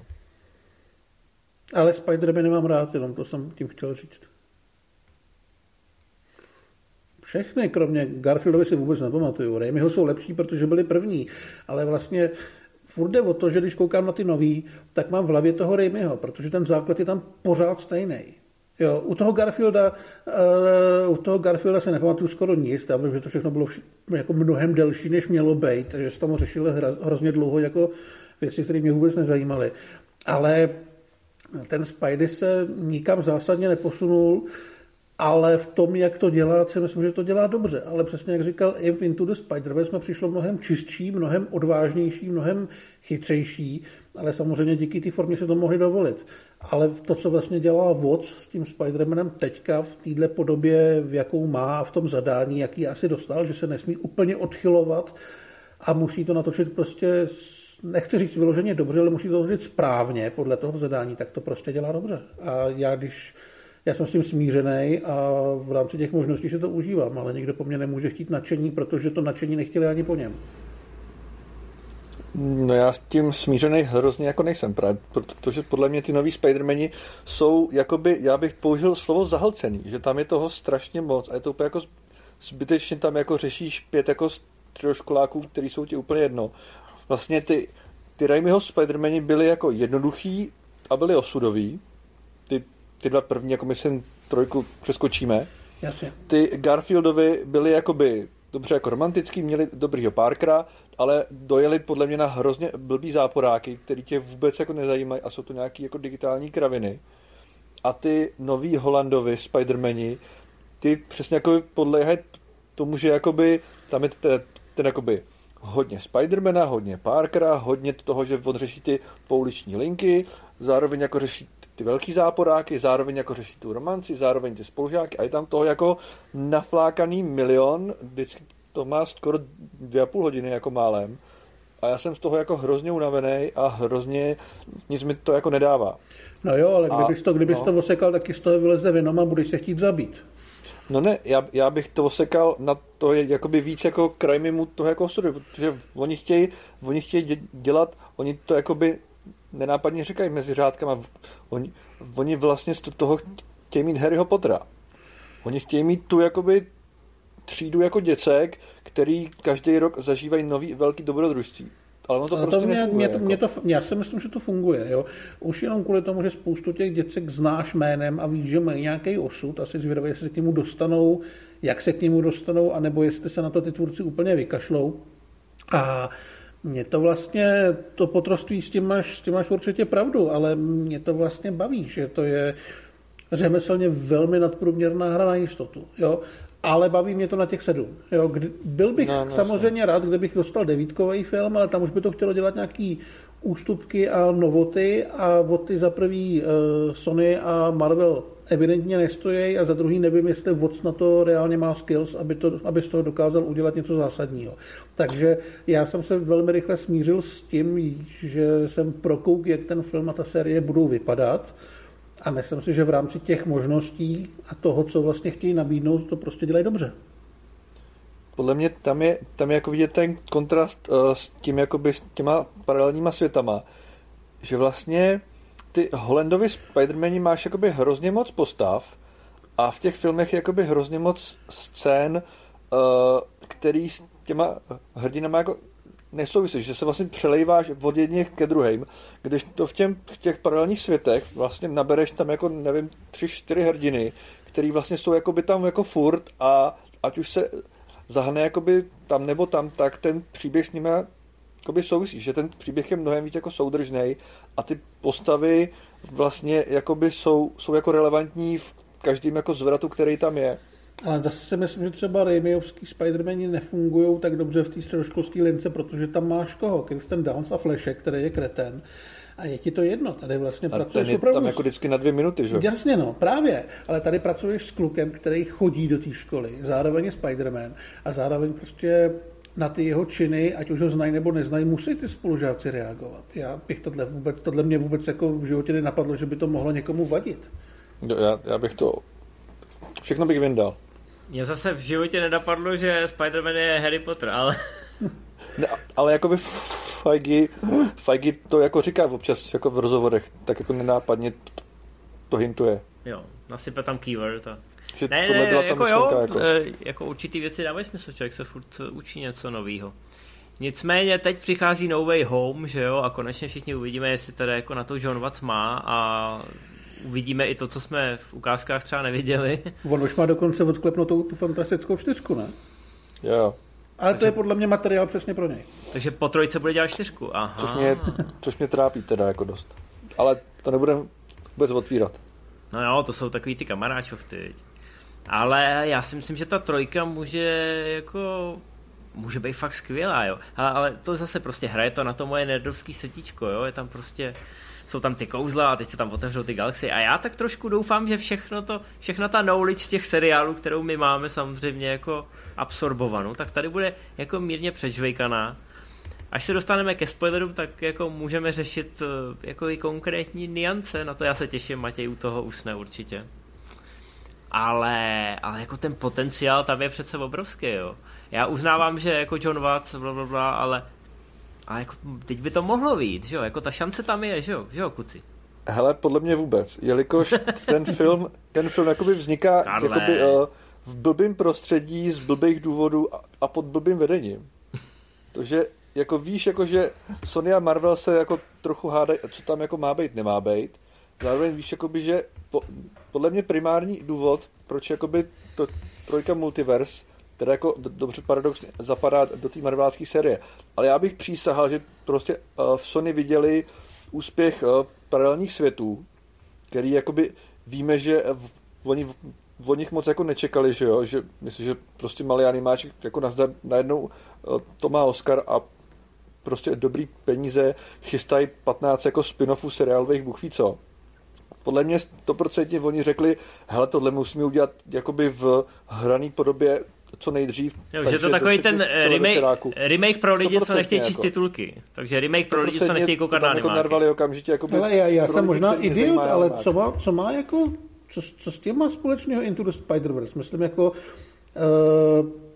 Ale Spider-Man nemám rád, jenom to jsem tím chtěl říct. Všechny, kromě Garfieldovi si vůbec nepamatuju. Raimiho jsou lepší, protože byli první, ale vlastně furt jde o to, že když koukám na ty nový, tak mám v hlavě toho Raimiho, protože ten základ je tam pořád stejný. Jo, u toho Garfielda, uh, u toho Garfielda se nepamatuju skoro nic, tam, že to všechno bylo vš- jako mnohem delší, než mělo být, takže se tam řešili hra, hrozně dlouho jako věci, které mě vůbec nezajímaly. Ale ten Spidey se nikam zásadně neposunul, ale v tom, jak to dělá, si myslím, že to dělá dobře. Ale přesně jak říkal, i v Into the Spider-Verse jsme přišlo mnohem čistší, mnohem odvážnější, mnohem chytřejší, ale samozřejmě díky té formě se to mohli dovolit. Ale to, co vlastně dělá Watts s tím Spider-Manem teďka v této podobě, v jakou má v tom zadání, jaký asi dostal, že se nesmí úplně odchylovat a musí to natočit prostě nechci říct vyloženě dobře, ale musí to natočit správně podle toho zadání, tak to prostě dělá dobře. A já když já jsem s tím smířený a v rámci těch možností se to užívám, ale někdo po mně nemůže chtít nadšení, protože to nadšení nechtěli ani po něm. No já s tím smířený hrozně jako nejsem právě, protože podle mě ty nový Spidermani jsou jakoby, já bych použil slovo zahlcený, že tam je toho strašně moc a je to úplně jako zbytečně tam jako řešíš pět jako středoškoláků, který jsou ti úplně jedno. Vlastně ty, ty Raimiho Spidermani byly jako jednoduchý a byly osudový. Ty, dva první, jako my si trojku přeskočíme. Jasně. Ty Garfieldovi byly jakoby dobře jako romantický, měli dobrýho Parkera, ale dojeli podle mě na hrozně blbý záporáky, který tě vůbec jako nezajímají a jsou to nějaký jako digitální kraviny. A ty nový Holandovi, Spidermani, ty přesně jako podléhají tomu, že jakoby tam je ten, ten jakoby hodně Spidermana, hodně Parkera, hodně toho, že on řeší ty pouliční linky, zároveň jako řeší ty velký záporáky, zároveň jako řeší tu romanci, zároveň ty spolužáky a je tam toho jako naflákaný milion, vždycky to má skoro dvě a půl hodiny jako málem a já jsem z toho jako hrozně unavený a hrozně nic mi to jako nedává. No jo, ale kdybys to, kdybys no. to osekal, taky z toho vyleze Venom a budeš se chtít zabít. No ne, já, já bych to osekal na to je jakoby víc jako kraj mu toho jako osudu, protože oni chtějí, oni chtějí dělat, oni to jakoby nenápadně říkají mezi řádkama, oni, oni vlastně z toho chtějí mít Harryho Pottera. Oni chtějí mít tu jakoby třídu jako děcek, který každý rok zažívají nový velký dobrodružství. Ale ono to Ale prostě to mě, nefunguje, mě, to, jako. mě to, já si myslím, že to funguje. Jo. Už jenom kvůli tomu, že spoustu těch děcek znáš jménem a víš, že mají nějaký osud, asi zvědavě, jestli se k němu dostanou, jak se k němu dostanou, anebo jestli se na to ty tvůrci úplně vykašlou. A mě to vlastně, to potroství s tím máš, s tím máš určitě pravdu, ale mě to vlastně baví, že to je řemeslně velmi nadprůměrná hra na jistotu. Jo? Ale baví mě to na těch sedm. Jo? Kdy, byl bych No, no, no, samozřejmě rád, kdybych dostal devítkový film, ale tam už by to chtělo dělat nějaký ústupky a novoty a od ty za prvý uh, Sony a Marvel evidentně nestojí a za druhý nevím, jestli Watts na to reálně má skills, aby, to, aby z toho dokázal udělat něco zásadního. Takže já jsem se velmi rychle smířil s tím, že jsem prokouk, jak ten film a ta série budou vypadat a myslím si, že v rámci těch možností a toho, co vlastně chtějí nabídnout, to prostě dělají dobře. Podle mě tam je, tam je jako vidět ten kontrast uh, s tím jakoby s těma paralelníma světama, že vlastně ty Hollandovi Spidermani máš jakoby hrozně moc postav a v těch filmech je jakoby hrozně moc scén, uh, který s těma hrdinama jako nesouvisí, že se vlastně přelejváš od jedných ke druhým, když to v, těm, v těch paralelních světech vlastně nabereš tam jako, nevím, tři, čtyři hrdiny, který vlastně jsou jakoby tam jako furt a ať už se zahne jakoby tam nebo tam, tak ten příběh s nimi jakoby souvisí, že ten příběh je mnohem víc jako soudržný a ty postavy vlastně jakoby jsou, jsou jako relevantní v každém jako zvratu, který tam je. Ale zase si myslím, že třeba Raimiovský Spider-Mani nefungují tak dobře v té středoškolské lince, protože tam máš koho? Kristen Downs a Flešek, který je kreten. A je ti to jedno, tady vlastně A pracuješ ten je opravdu... tam s- jako vždycky na dvě minuty, že? Jasně, no, právě. Ale tady pracuješ s klukem, který chodí do té školy, zároveň je Spider-Man a zároveň prostě na ty jeho činy, ať už ho znají nebo neznají, musí ty spolužáci reagovat. Já bych tohle vůbec, tohle mě vůbec jako v životě nenapadlo, že by to mohlo někomu vadit. Jo, Já, já bych to... Všechno bych vyndal. Mně zase v životě nenapadlo, že Spider-Man je Harry Potter, ale Ne, ale jakoby Feige, Feige to jako říká občas jako v rozhovorech, tak jako nenápadně to, to hintuje. jo, nasype tam keyword a... Že Ne, tohle ne, byla ta jako myšlenka. jo, jako. jako... jako určitý věci dávají smysl, člověk se furt eh, učí něco nového. Nicméně teď přichází No Way Home, že jo, a konečně všichni uvidíme, jestli teda jako na to John Watts má a uvidíme i to, co jsme v ukázkách třeba neviděli. On už má dokonce odklepnutou tu fantastickou čtyřku, ne? Jo. Ale Takže... to je podle mě materiál přesně pro něj. Takže po trojce bude dělat čtyřku, aha. Což mě, což mě trápí teda jako dost. Ale to nebudeme vůbec otvírat. No jo, to jsou takový ty kamaráčovty, Ale já si myslím, že ta trojka může jako může být fakt skvělá, jo. Ale, ale to zase prostě hraje to na to moje nerdovský setíčko, jo. Je tam prostě jsou tam ty kouzla a teď se tam otevřou ty galaxie. A já tak trošku doufám, že všechno to, všechna ta knowledge těch seriálů, kterou my máme samozřejmě jako absorbovanou, tak tady bude jako mírně přežvejkaná. Až se dostaneme ke spoilerům, tak jako můžeme řešit eh, jako i konkrétní niance, na to já se těším, Matěj u toho usne určitě. Ale, ale jako ten potenciál tam je přece obrovský, jo. Já uznávám, že jako John Watts, bla, bla, bla, ale a jako, teď by to mohlo být, že jo, jako ta šance tam je, že jo, že jo, kuci. Hele, podle mě vůbec, jelikož ten film, ten film jakoby vzniká jakoby, uh, v blbým prostředí, z blbých důvodů a, a pod blbým vedením. Takže jako víš, jako že Sony a Marvel se jako trochu hádají, co tam jako má být, nemá být. Zároveň víš, jakoby, že po, podle mě primární důvod, proč jakoby to trojka multiverse teda jako dobře paradoxně zapadá do té marvelácké série. Ale já bych přísahal, že prostě uh, v Sony viděli úspěch uh, paralelních světů, který jakoby víme, že oni od nich moc jako nečekali, že jo, že myslím, že prostě malý animáček jako nazdar, najednou uh, to má Oscar a prostě dobrý peníze chystají 15 jako spin-offů seriálových, bůh ví co. Podle mě 100% oni řekli, hele, tohle musíme udělat jakoby v hraný podobě co nejdřív. Jo, že to takový ten remake, remake pro lidi, co nechtějí číst jako. titulky. Takže remake pro lidi, co nechtějí koukat na jako narvali okamžitě. Jako ale já, já jsem možná idiot, ale co má, co má jako, co, co s tím má společného Into the Spider-Verse? Myslím jako, uh,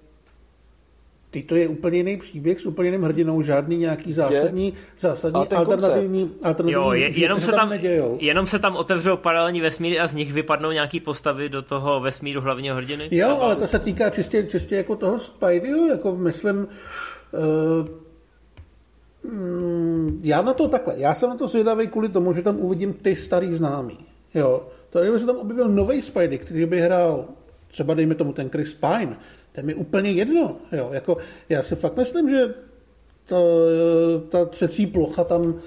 Teď to je úplně jiný příběh s úplně jiným hrdinou, žádný nějaký zásadní, je. zásadní alternativní, alternativní jo, je, jenom, se tam, nedějou. jenom se tam otevřou paralelní vesmíry a z nich vypadnou nějaký postavy do toho vesmíru hlavního hrdiny? Jo, Třeba. ale to se týká čistě, čistě jako toho Spideyho, jako myslím, uh, já na to takhle, já jsem na to zvědavý kvůli tomu, že tam uvidím ty starý známý. Jo, to kdyby se tam objevil nový Spidey, který by hrál třeba dejme tomu ten Chris Pine, to je mi úplně jedno. Jo. Jako, já si fakt myslím, že ta, ta třecí plocha tam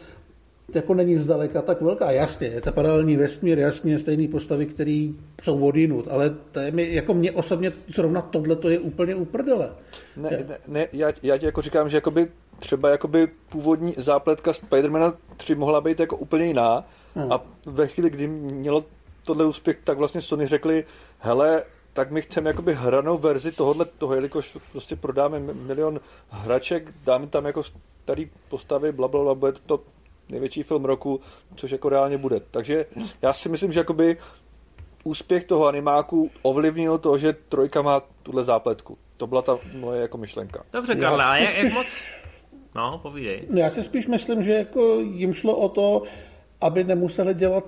jako není zdaleka tak velká. Jasně, je to paralelní vesmír, jasně, stejný postavy, které jsou odinut, ale to je mi, jako mě osobně zrovna tohle to je úplně uprdele. Ne, ne, ne já, já ti jako říkám, že jakoby třeba jakoby původní zápletka Spidermana 3 mohla být jako úplně jiná hmm. a ve chvíli, kdy mělo tohle úspěch, tak vlastně Sony řekli, hele, tak my chceme jakoby hranou verzi tohohle toho, jelikož prostě prodáme milion hraček, dáme tam jako starý postavy, bla, bla, bla, bude to největší film roku, což jako reálně bude. Takže já si myslím, že jakoby úspěch toho animáku ovlivnil to, že trojka má tuhle zápletku. To byla ta moje jako myšlenka. Dobře, Karle, a jak, spíš... jak moc... No, povídej. Já si spíš myslím, že jako jim šlo o to, aby nemuseli dělat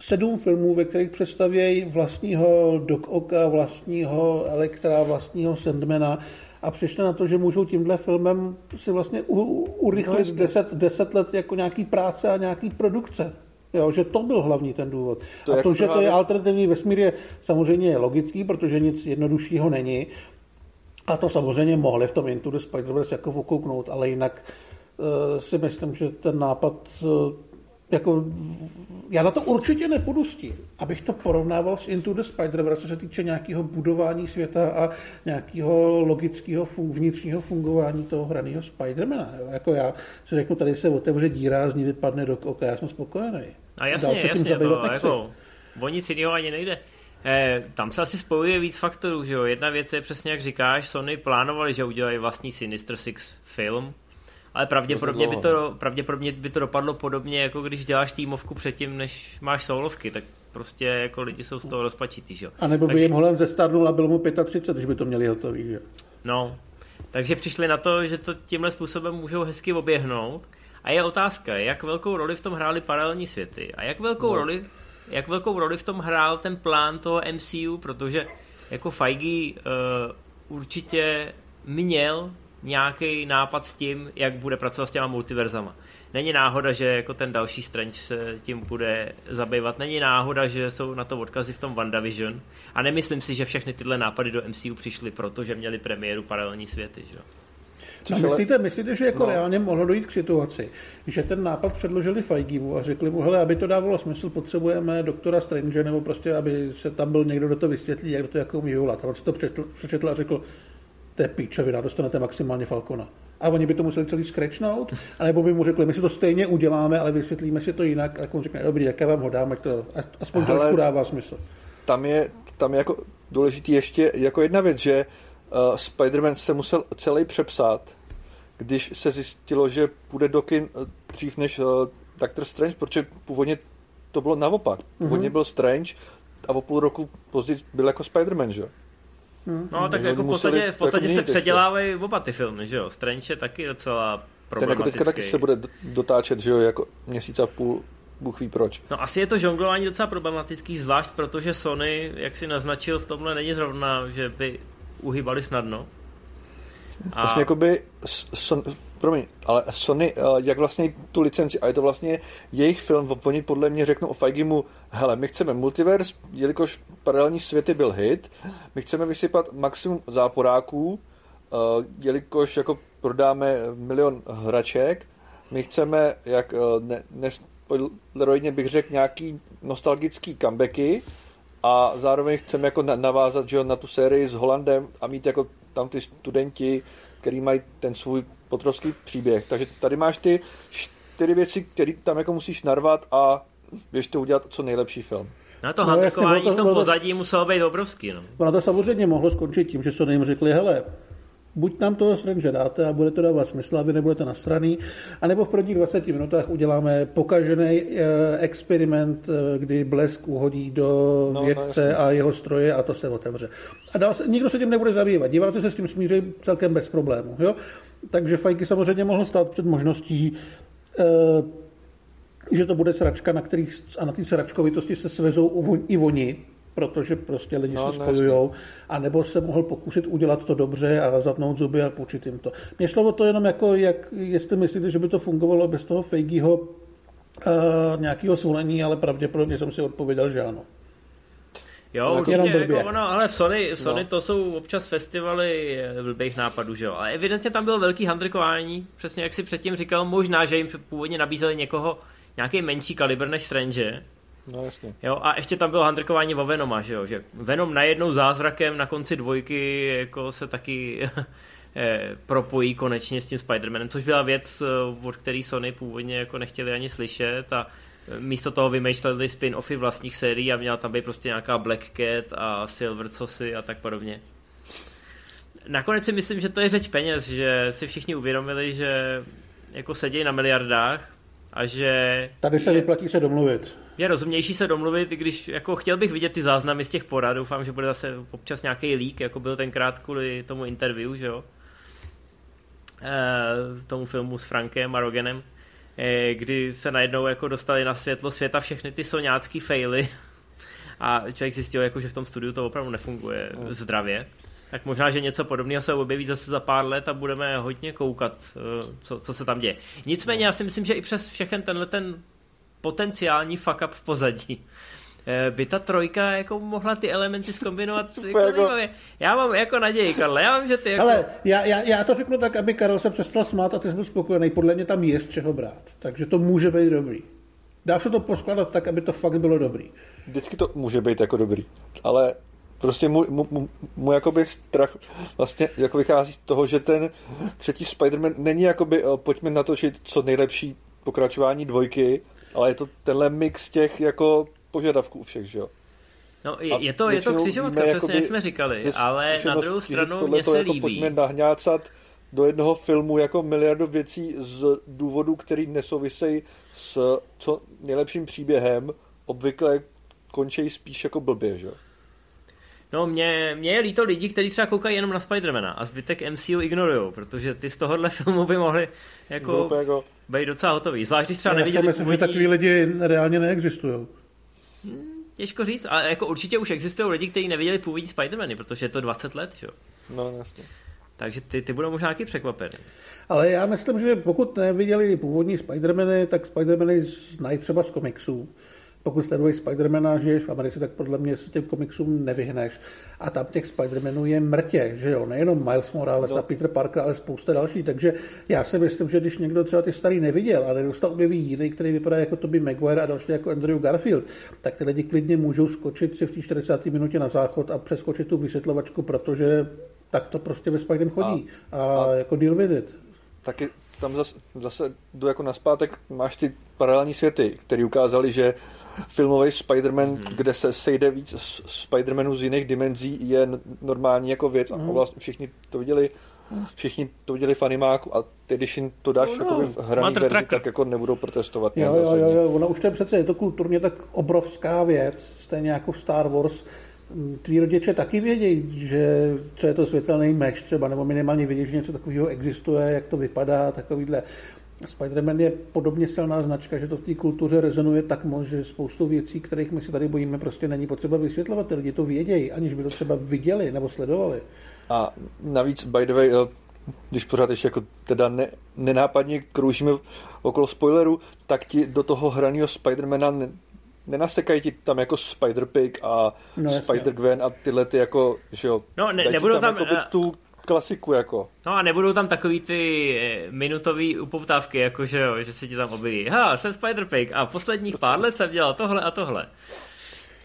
sedm filmů, ve kterých představějí vlastního Doc Oka, vlastního Elektra, vlastního Sandmana a přišli na to, že můžou tímhle filmem si vlastně u, urychlit no, deset, deset let jako nějaký práce a nějaký produkce. Jo, že to byl hlavní ten důvod. To a to, že to je alternativní vesmír, je samozřejmě logický, protože nic jednoduššího není. A to samozřejmě mohli v tom Into the Spider-Verse jako okouknout, ale jinak uh, si myslím, že ten nápad uh, jako, já na to určitě nepůjdu s tím, abych to porovnával s Into the Spider-Verse, co se týče nějakého budování světa a nějakého logického fun- vnitřního fungování toho hraného Spidermana. Jako já si řeknu, tady se otevře díra, z ní vypadne do oka, já jsem spokojený. A jasně, Dál se jasně, tím to, jako, o nic jiného ani nejde. Eh, tam se asi spojuje víc faktorů, že jo. Jedna věc je přesně jak říkáš, Sony plánovali, že udělají vlastní Sinister Six film, ale pravděpodobně by, to, pravděpodobně by to dopadlo podobně, jako když děláš týmovku předtím, než máš solovky, tak prostě jako lidi jsou z toho rozpačitý, že jo. A nebo by takže... jim Holand zestárnul a bylo mu 35, když by to měli hotový, že No, takže přišli na to, že to tímhle způsobem můžou hezky oběhnout. A je otázka, jak velkou roli v tom hrály paralelní světy a jak velkou, no. roli, jak velkou roli v tom hrál ten plán toho MCU, protože jako Feige uh, určitě měl nějaký nápad s tím, jak bude pracovat s těma multiverzama. Není náhoda, že jako ten další Strange se tím bude zabývat. Není náhoda, že jsou na to odkazy v tom WandaVision. A nemyslím si, že všechny tyhle nápady do MCU přišly proto, že měli premiéru paralelní světy. Že? No, myslíte, myslíte, že jako no. reálně mohlo dojít k situaci, že ten nápad předložili Feigimu a řekli mu, hele, aby to dávalo smysl, potřebujeme doktora Strange, nebo prostě, aby se tam byl někdo, kdo to vysvětlí, jak to jako umí vyvolat. A on si to přečetl, přečetl a řekl, to je píčovina, dostanete maximálně Falcona. A oni by to museli celý skrečnout, anebo by mu řekli, my si to stejně uděláme, ale vysvětlíme si to jinak. A on řekne, dobrý, jak já vám ho dám, ať to aspoň Hele, trošku dává smysl. Tam je, tam je jako důležitý ještě jako jedna věc, že uh, Spider-Man se musel celý přepsat, když se zjistilo, že půjde do kin uh, dřív než uh, Doctor Strange, protože původně to bylo naopak. Původně mm-hmm. byl Strange a o půl roku později byl jako Spider-Man, že? Hmm. No, tak jako v podstatě, v podstatě se předělávají oba ty filmy, že jo? Strange je taky docela problematický. Ten jako teďka taky se bude dotáčet, že jo, jako měsíc a půl, Bůh ví proč. No asi je to žonglování docela problematický, zvlášť protože Sony, jak si naznačil, v tomhle není zrovna, že by uhýbali snadno. A... Vlastně jakoby promiň, ale Sony, eh, jak vlastně tu licenci, a je to vlastně jejich film, oni podle mě řeknou o Feigimu, hele, my chceme multiverse, jelikož paralelní světy byl hit, my chceme vysypat maximum záporáků, eh, jelikož jako prodáme milion hraček, my chceme, jak eh, ne, bych řekl, nějaký nostalgický comebacky a zároveň chceme jako navázat že na tu sérii s Holandem a mít jako tam ty studenti, který mají ten svůj potrovský příběh. Takže tady máš ty čtyři věci, které tam jako musíš narvat a běž to udělat co nejlepší film. Na to no, handlikování v tom pozadí muselo být obrovský. No. Ono to samozřejmě mohlo skončit tím, že se jim řekli, hele, buď nám toho Strange dáte a bude to dávat smysl a vy nebudete nasraný, anebo v prvních 20 minutách uděláme pokažený eh, experiment, eh, kdy blesk uhodí do no, no vědce a jeho stroje a to se otevře. A dál se, nikdo se tím nebude zabývat. Diváci se s tím smíří celkem bez problému. Jo? Takže Fajky samozřejmě mohl stát před možností eh, že to bude sračka, na kterých, a na té sračkovitosti se svezou i oni, protože prostě lidi no, se spojujou, a nebo se mohl pokusit udělat to dobře a zatnout zuby a půjčit jim to. Mně šlo o to jenom jako, jak, jestli myslíte, že by to fungovalo bez toho Fejgího uh, nějakého svolení, ale pravděpodobně jsem si odpověděl, že ano. Jo, určitě, jako ono, ale v Sony, Sony no. to jsou občas festivaly blbých nápadů, že jo. Ale evidentně tam bylo velký handrikování, přesně jak si předtím říkal, možná, že jim původně nabízeli někoho, nějaký menší kalibr než Strange, No jasně. Jo, a ještě tam bylo handrkování o Venoma, že jo, že Venom najednou zázrakem na konci dvojky jako se taky eh, propojí konečně s tím Spider-Manem, což byla věc, eh, od který Sony původně jako nechtěli ani slyšet a eh, místo toho vymýšleli spin-offy vlastních sérií a měla tam být prostě nějaká Black Cat a Silver Cosi a tak podobně. Nakonec si myslím, že to je řeč peněz, že si všichni uvědomili, že jako sedějí na miliardách a že... Tady se vyplatí se domluvit je rozumnější se domluvit, když jako chtěl bych vidět ty záznamy z těch porad, doufám, že bude zase občas nějaký lík, jako byl tenkrát kvůli tomu interview, že jo, e, tomu filmu s Frankem a Rogenem, e, kdy se najednou jako dostali na světlo světa všechny ty soňácký faily a člověk zjistil, jako, že v tom studiu to opravdu nefunguje mm. zdravě. Tak možná, že něco podobného se objeví zase za pár let a budeme hodně koukat, eh, co, co se tam děje. Nicméně já si myslím, že i přes všechen tenhle ten potenciální fuck up v pozadí eh, by ta trojka jako mohla ty elementy zkombinovat jako jako... Já mám jako naději, Karle, já mám, že ty jako... Ale já, já, já, to řeknu tak, aby Karel se přestal smát a ty jsi byl spokojený. Podle mě tam je z čeho brát. Takže to může být dobrý. Dá se to poskládat tak, aby to fakt bylo dobrý. Vždycky to může být jako dobrý. Ale prostě můj, můj, můj, můj jakoby strach vlastně jako vychází z toho, že ten třetí Spider-Man není jakoby, eh, pojďme natočit co nejlepší pokračování dvojky, ale je to tenhle mix těch jako požadavků všech, že jo? No, je, je to, je to křižovatka, přesně jakoby, jak jsme říkali, ale na druhou stranu mně se jako líbí. Pojďme nahňácat do jednoho filmu jako miliardu věcí z důvodů, který nesouvisejí s co nejlepším příběhem, obvykle končí spíš jako blbě, že jo? No, mě, mě je líto lidí, kteří třeba koukají jenom na Spidermana a zbytek MCU ignorují, protože ty z tohohle filmu by mohli jako, no, jako... být docela hotový. Zvlášť, když třeba Já neviděli myslím, původní... že takový lidi reálně neexistují. Hmm, těžko říct, ale jako určitě už existují lidi, kteří neviděli původní Spidermany, protože je to 20 let, že jo? No, jasně. Takže ty, ty budou možná taky překvapený. Ale já myslím, že pokud neviděli původní Spider-Many, tak Spider-Many znají třeba z komiksů pokud sleduješ Spidermana, žiješ v Americe, tak podle mě se těm komiksům nevyhneš. A tam těch Spidermanů je mrtě, že jo, nejenom Miles Morales no. a Peter Parker, ale spousta další. Takže já si myslím, že když někdo třeba ty starý neviděl a nedostal objeví jiný, který vypadá jako Toby Maguire a další jako Andrew Garfield, tak ty lidi klidně můžou skočit si v té 40. minutě na záchod a přeskočit tu vysvětlovačku, protože tak to prostě ve Spiderem chodí. A, a, a jako deal with it. Taky tam zase, zase jdu jako naspátek, máš ty paralelní světy, které ukázali, že filmový Spider-Man, hmm. kde se sejde víc Spider-Manů z jiných dimenzí, je normální jako věc hmm. a vlastně všichni to viděli všichni to viděli v animáku a ty, když jim to dáš no, no. v hraní verzi, tracker. tak jako nebudou protestovat. Jo, jo, jo, jo, ono už to je přece, je to kulturně tak obrovská věc, stejně jako Star Wars, tví rodiče taky vědí, že co je to světelný meč třeba, nebo minimálně vědí, že něco takového existuje, jak to vypadá, takovýhle. Spider-Man je podobně silná značka, že to v té kultuře rezonuje tak moc, že spoustu věcí, kterých my si tady bojíme, prostě není potřeba vysvětlovat. Ty lidi to vědějí, aniž by to třeba viděli nebo sledovali. A navíc, by the way, když pořád ještě jako teda ne, nenápadně kroužíme okolo spoileru, tak ti do toho hraného Spidermana ne, nenasekají ti tam jako Spider-Pig a no, Spider-Gwen a tyhle ty jako, že jo, no, ne, nebudou tam, tam jako tu klasiku jako. No a nebudou tam takový ty eh, minutový upoutávky, jako že jo, že se ti tam objeví. Ha, jsem Spider-Pig a posledních pár let jsem dělal tohle a tohle.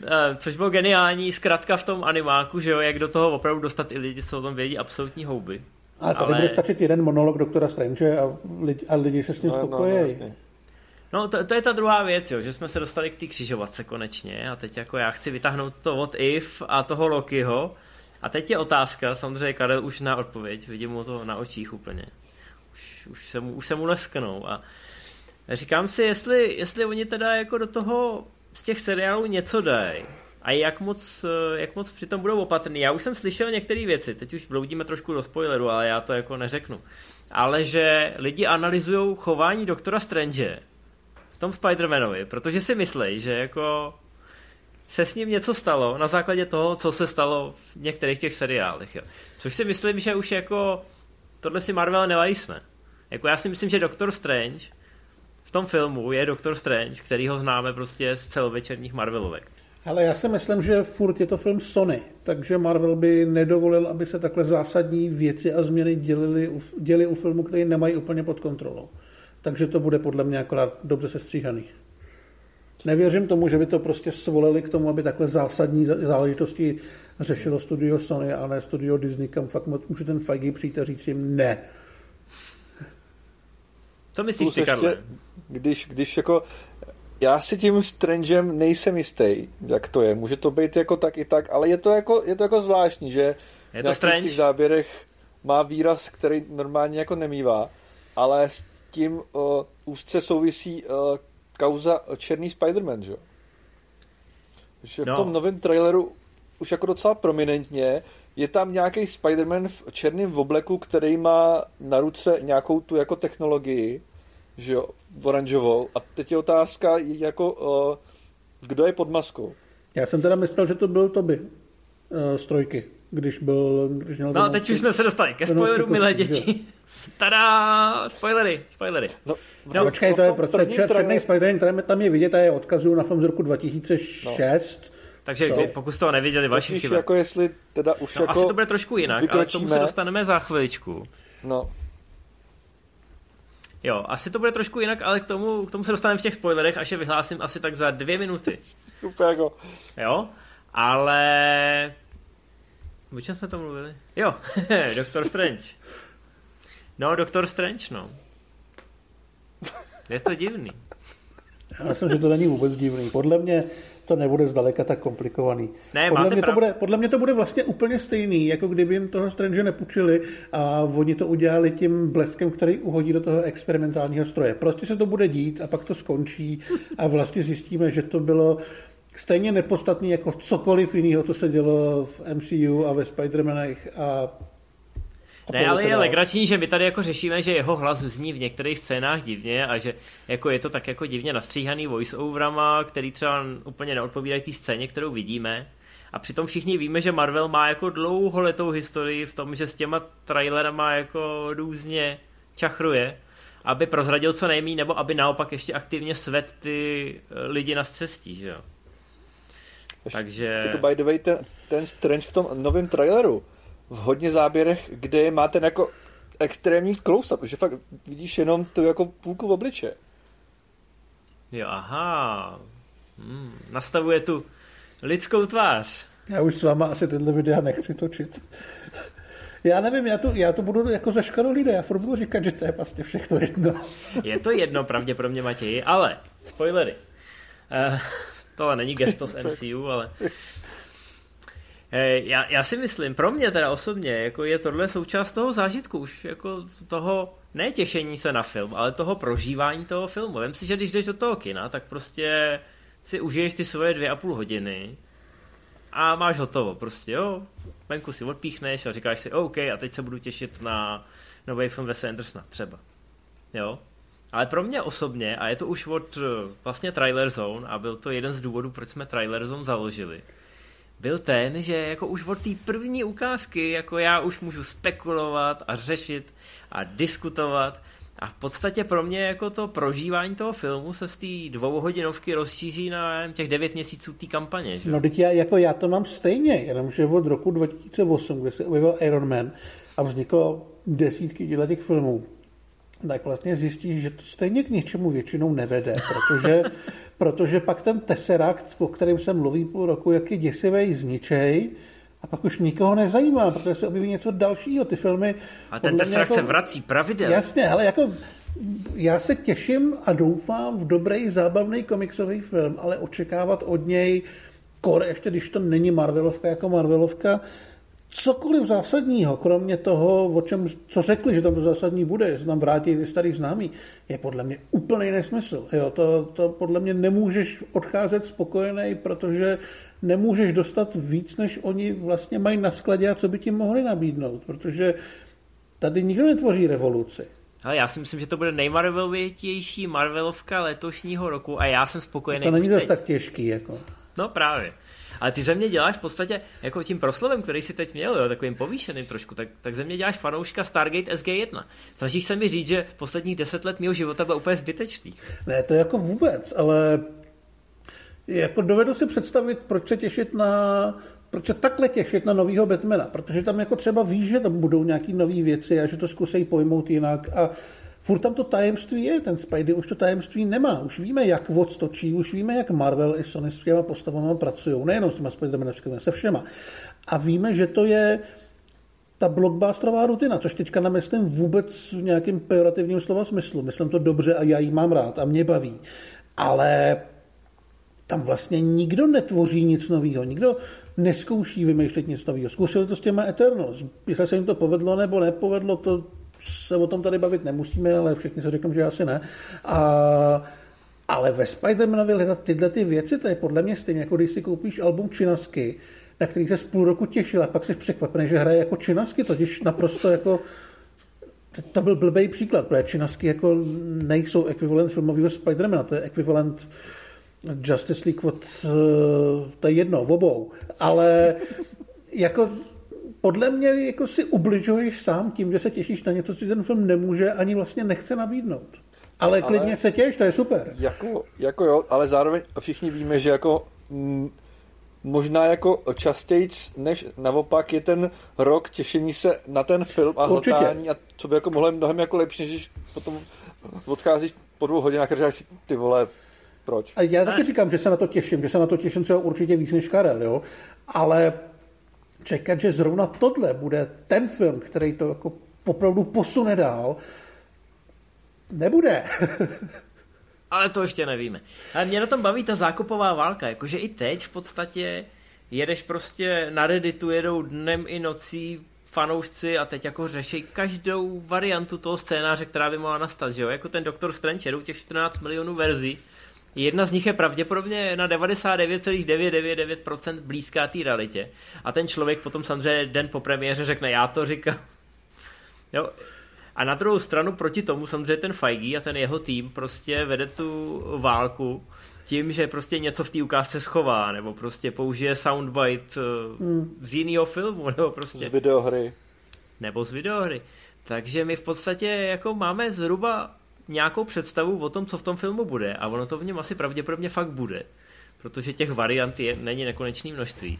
Eh, což bylo geniální zkrátka v tom animáku, že jo, jak do toho opravdu dostat i lidi, co o tom vědí absolutní houby. A tady Ale... bude stačit jeden monolog doktora Strange a lidi, a lidi se s ním no, spokojí. No, no, No, to, to je ta druhá věc, jo, že jsme se dostali k té křižovatce konečně a teď jako já chci vytáhnout to od If a toho Lokiho a teď je otázka, samozřejmě Karel už na odpověď, vidím mu to na očích úplně. Už, už, se, mu, už se mu lesknou a říkám si, jestli, jestli oni teda jako do toho z těch seriálů něco dají a jak moc, jak moc přitom budou opatrný. Já už jsem slyšel některé věci, teď už bloudíme trošku do spoileru, ale já to jako neřeknu. Ale že lidi analyzují chování doktora Strange v tom Spider-Manovi, protože si myslí, že jako se s ním něco stalo na základě toho, co se stalo v některých těch seriálech. Jo. Což si myslím, že už jako tohle si Marvel nelajsne. Jako já si myslím, že Doctor Strange v tom filmu je Doctor Strange, který ho známe prostě z celovečerních Marvelovek. Ale já si myslím, že furt je to film Sony, takže Marvel by nedovolil, aby se takhle zásadní věci a změny dělily, děli u filmu, který nemají úplně pod kontrolou. Takže to bude podle mě akorát dobře sestříhaný. Nevěřím tomu, že by to prostě svolili k tomu, aby takhle zásadní záležitosti řešilo studio Sony a ne studio Disney, kam fakt může ten Feige přijít a říct jim ne. Co myslíš ty, Karle? Když, když jako já si tím Strangem nejsem jistý, jak to je. Může to být jako tak i tak, ale je to jako, je to jako zvláštní, že je to v těch záběrech má výraz, který normálně jako nemývá, ale s tím uh, úzce souvisí uh, kauza Černý Spider-Man, že? Že v no. tom novém traileru už jako docela prominentně je tam nějaký Spider-Man v černém obleku, který má na ruce nějakou tu jako technologii, že jo, oranžovou. A teď je otázka, jako, uh, kdo je pod maskou. Já jsem teda myslel, že to byl Toby uh, z trojky, když byl... Když měl no a teď už jsme se dostali ke spoileru, milé děti. Tada, spoilery, spoilery. No, no počkej, to je prostě černý Spider-Man, tam je vidět a je odkazu na film z roku 2006. No. Takže so. pokud jste to neviděli, vaši chyba. jako jestli teda už no, jako Asi to bude trošku jinak, vykročíme. ale k tomu se dostaneme za chviličku. No. Jo, asi to bude trošku jinak, ale k tomu, k tomu se dostaneme v těch spoilerech, až je vyhlásím asi tak za dvě minuty. Úplně jako. Jo, ale... O čem jsme to mluvili? Jo, Doktor Strange. No, Doktor Strange, no. Je to divný. Já myslím, že to není vůbec divný. Podle mě to nebude zdaleka tak komplikovaný. Ne, podle, mě to bude, podle mě to bude vlastně úplně stejný, jako kdyby jim toho Strange nepůjčili a oni to udělali tím bleskem, který uhodí do toho experimentálního stroje. Prostě se to bude dít a pak to skončí a vlastně zjistíme, že to bylo stejně nepodstatný jako cokoliv jiného, co se dělo v MCU a ve Spider-Manech a ne, ale je legrační, že my tady jako řešíme, že jeho hlas zní v některých scénách divně a že jako je to tak jako divně nastříhaný voice-overama, který třeba úplně neodpovídají té scéně, kterou vidíme. A přitom všichni víme, že Marvel má jako dlouholetou historii v tom, že s těma trailerama jako různě čachruje, aby prozradil co nejmí, nebo aby naopak ještě aktivně svet ty eh, lidi na cestí, že jo. Takže... To by the way, ten, ten strange v tom novém traileru, v hodně záběrech, kde má ten jako extrémní close-up, že fakt vidíš jenom tu jako půlku v obliče. Jo, aha. Hmm, nastavuje tu lidskou tvář. Já už s váma asi tenhle videa nechci točit. Já nevím, já to, já to budu jako za lidé, já furt budu říkat, že to je vlastně všechno jedno. Je to jedno pravděpodobně, Matěji, ale spoilery. Uh, tohle není gesto z MCU, ale Eh, já, já si myslím, pro mě teda osobně, jako je tohle součást toho zážitku, už jako toho ne těšení se na film, ale toho prožívání toho filmu. Vem si, že když jdeš do toho kina, tak prostě si užiješ ty svoje dvě a půl hodiny a máš hotovo, prostě jo, venku si odpíchneš a říkáš si, OK, a teď se budu těšit na nový film Wes Andersona třeba, jo. Ale pro mě osobně, a je to už od vlastně Trailer Zone, a byl to jeden z důvodů, proč jsme Trailer Zone založili, byl ten, že jako už od té první ukázky, jako já už můžu spekulovat a řešit a diskutovat a v podstatě pro mě jako to prožívání toho filmu se z té dvouhodinovky rozšíří na těch devět měsíců té kampaně. Že? No teď já, jako já to mám stejně, jenomže od roku 2008, kde se objevil Iron Man a vzniklo desítky těch filmů, tak vlastně zjistíš, že to stejně k ničemu většinou nevede, protože, protože pak ten Tesseract, o kterém jsem mluví půl roku, jak je děsivý zničej, a pak už nikoho nezajímá, protože se objeví něco dalšího. Ty filmy... A ten Tesseract jako, se vrací pravidelně. Jasně, ale jako já se těším a doufám v dobrý, zábavný komiksový film, ale očekávat od něj kor, ještě když to není Marvelovka jako Marvelovka, cokoliv zásadního, kromě toho, o čem, co řekli, že tam to zásadní bude, že se tam vrátí ty starý známí, je podle mě úplný nesmysl. Jo, to, to podle mě nemůžeš odcházet spokojený, protože nemůžeš dostat víc, než oni vlastně mají na skladě a co by ti mohli nabídnout, protože tady nikdo netvoří revoluci. Ale já si myslím, že to bude nejmarvelovětější Marvelovka letošního roku a já jsem spokojený. To není zase tak těžký. Jako. No právě. Ale ty ze mě děláš v podstatě jako tím proslovem, který si teď měl, jo, takovým povýšeným trošku, tak, tak ze mě děláš fanouška Stargate SG-1. Snažíš se mi říct, že posledních deset let mého života byl úplně zbytečný. Ne, to jako vůbec, ale jako dovedu si představit, proč se těšit na proč se takhle těšit na novýho Batmana, protože tam jako třeba víš, že tam budou nějaký nové věci a že to zkusí pojmout jinak a furt tam to tajemství je, ten Spidey už to tajemství nemá. Už víme, jak Watts točí, už víme, jak Marvel i Sony s těma postavami pracují, nejenom s těma Spidermanovskými, se všema. A víme, že to je ta blockbusterová rutina, což teďka nemyslím vůbec v nějakým pejorativním slova smyslu. Myslím to dobře a já ji mám rád a mě baví. Ale tam vlastně nikdo netvoří nic nového, nikdo neskouší vymýšlet nic nového. Zkusili to s těma Eternals. Jestli se jim to povedlo nebo nepovedlo, to se o tom tady bavit nemusíme, ale všichni se řeknou, že asi ne. A, ale ve Spider-Manovi hledat tyhle ty věci, to je podle mě stejně, jako když si koupíš album Činasky, na který se půl roku těšil a pak jsi překvapený, že hraje jako Činasky, totiž naprosto jako to byl blbý příklad, protože Činasky jako nejsou ekvivalent filmového Spidermana, to je ekvivalent Justice League od, eh, to je jedno, obou, ale jako podle mě jako si ubližuješ sám tím, že se těšíš na něco, co ten film nemůže ani vlastně nechce nabídnout. Ale, ale klidně se těš, to je super. Jako, jako jo, ale zároveň všichni víme, že jako m, možná jako častěji než naopak je ten rok těšení se na ten film a Určitě. hltání a co by jako mohlo mnohem jako lepší, než když potom odcházíš po dvou hodinách a říkáš si ty vole, proč? A já taky říkám, že se na to těším, že se na to těším třeba určitě víc než Karel, jo? ale čekat, že zrovna tohle bude ten film, který to jako opravdu posune dál, nebude. Ale to ještě nevíme. Ale mě na tom baví ta zákupová válka, jakože i teď v podstatě jedeš prostě na Redditu, jedou dnem i nocí fanoušci a teď jako řeší každou variantu toho scénáře, která by mohla nastat, že jo? Jako ten Doktor Strange, jedou těch 14 milionů verzí Jedna z nich je pravděpodobně na 99,999% blízká té realitě. A ten člověk potom samozřejmě den po premiéře řekne, já to říkám. Jo. A na druhou stranu proti tomu samozřejmě ten Feige a ten jeho tým prostě vede tu válku tím, že prostě něco v té ukázce schová, nebo prostě použije soundbite hmm. z jiného filmu, nebo prostě... Z videohry. Nebo z videohry. Takže my v podstatě jako máme zhruba nějakou představu o tom, co v tom filmu bude a ono to v něm asi pravděpodobně fakt bude, protože těch variant je, není nekonečné množství.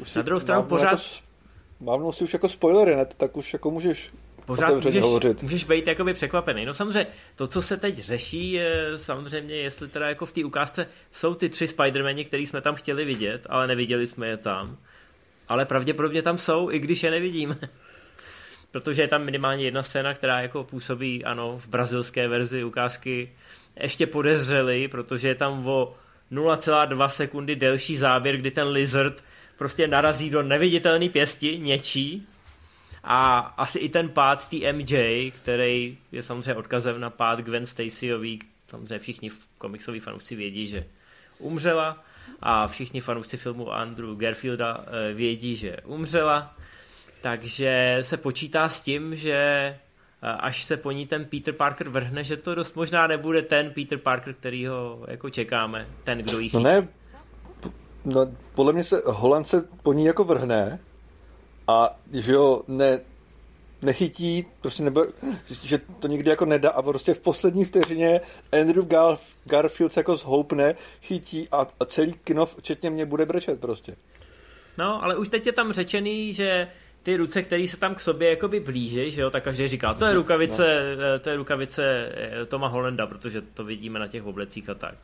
Už Na druhou stranu pořád... Jako, mám si už jako spoilery, ne? Tak už jako můžeš pořád můžeš, hovořit. můžeš být jakoby překvapený. No samozřejmě, to, co se teď řeší, je samozřejmě, jestli teda jako v té ukázce jsou ty tři Spider-Mani, který jsme tam chtěli vidět, ale neviděli jsme je tam. Ale pravděpodobně tam jsou, i když je nevidíme. Protože je tam minimálně jedna scéna, která jako působí, ano, v brazilské verzi ukázky ještě podezřelý, protože je tam o 0,2 sekundy delší záběr, kdy ten lizard prostě narazí do neviditelné pěsti něčí. A asi i ten pád té MJ, který je samozřejmě odkazem na pád Gwen Stacyový, samozřejmě všichni komiksoví fanoušci vědí, že umřela. A všichni fanoušci filmu Andrew Garfielda eh, vědí, že umřela, takže se počítá s tím, že až se po ní ten Peter Parker vrhne, že to dost možná nebude ten Peter Parker, který ho jako čekáme, ten, kdo jí No ne, no, podle mě se Holand se po ní jako vrhne a že jo, ne, nechytí, prostě nebo, že to nikdy jako nedá a prostě v poslední vteřině Andrew Garf, Garfield se jako zhoupne, chytí a, a celý kino, včetně mě, bude brečet prostě. No, ale už teď je tam řečený, že ty ruce, které se tam k sobě jakoby blíží, že jo, tak každý říká, to je rukavice, no. to je rukavice eh, Toma Hollanda, protože to vidíme na těch oblecích a tak.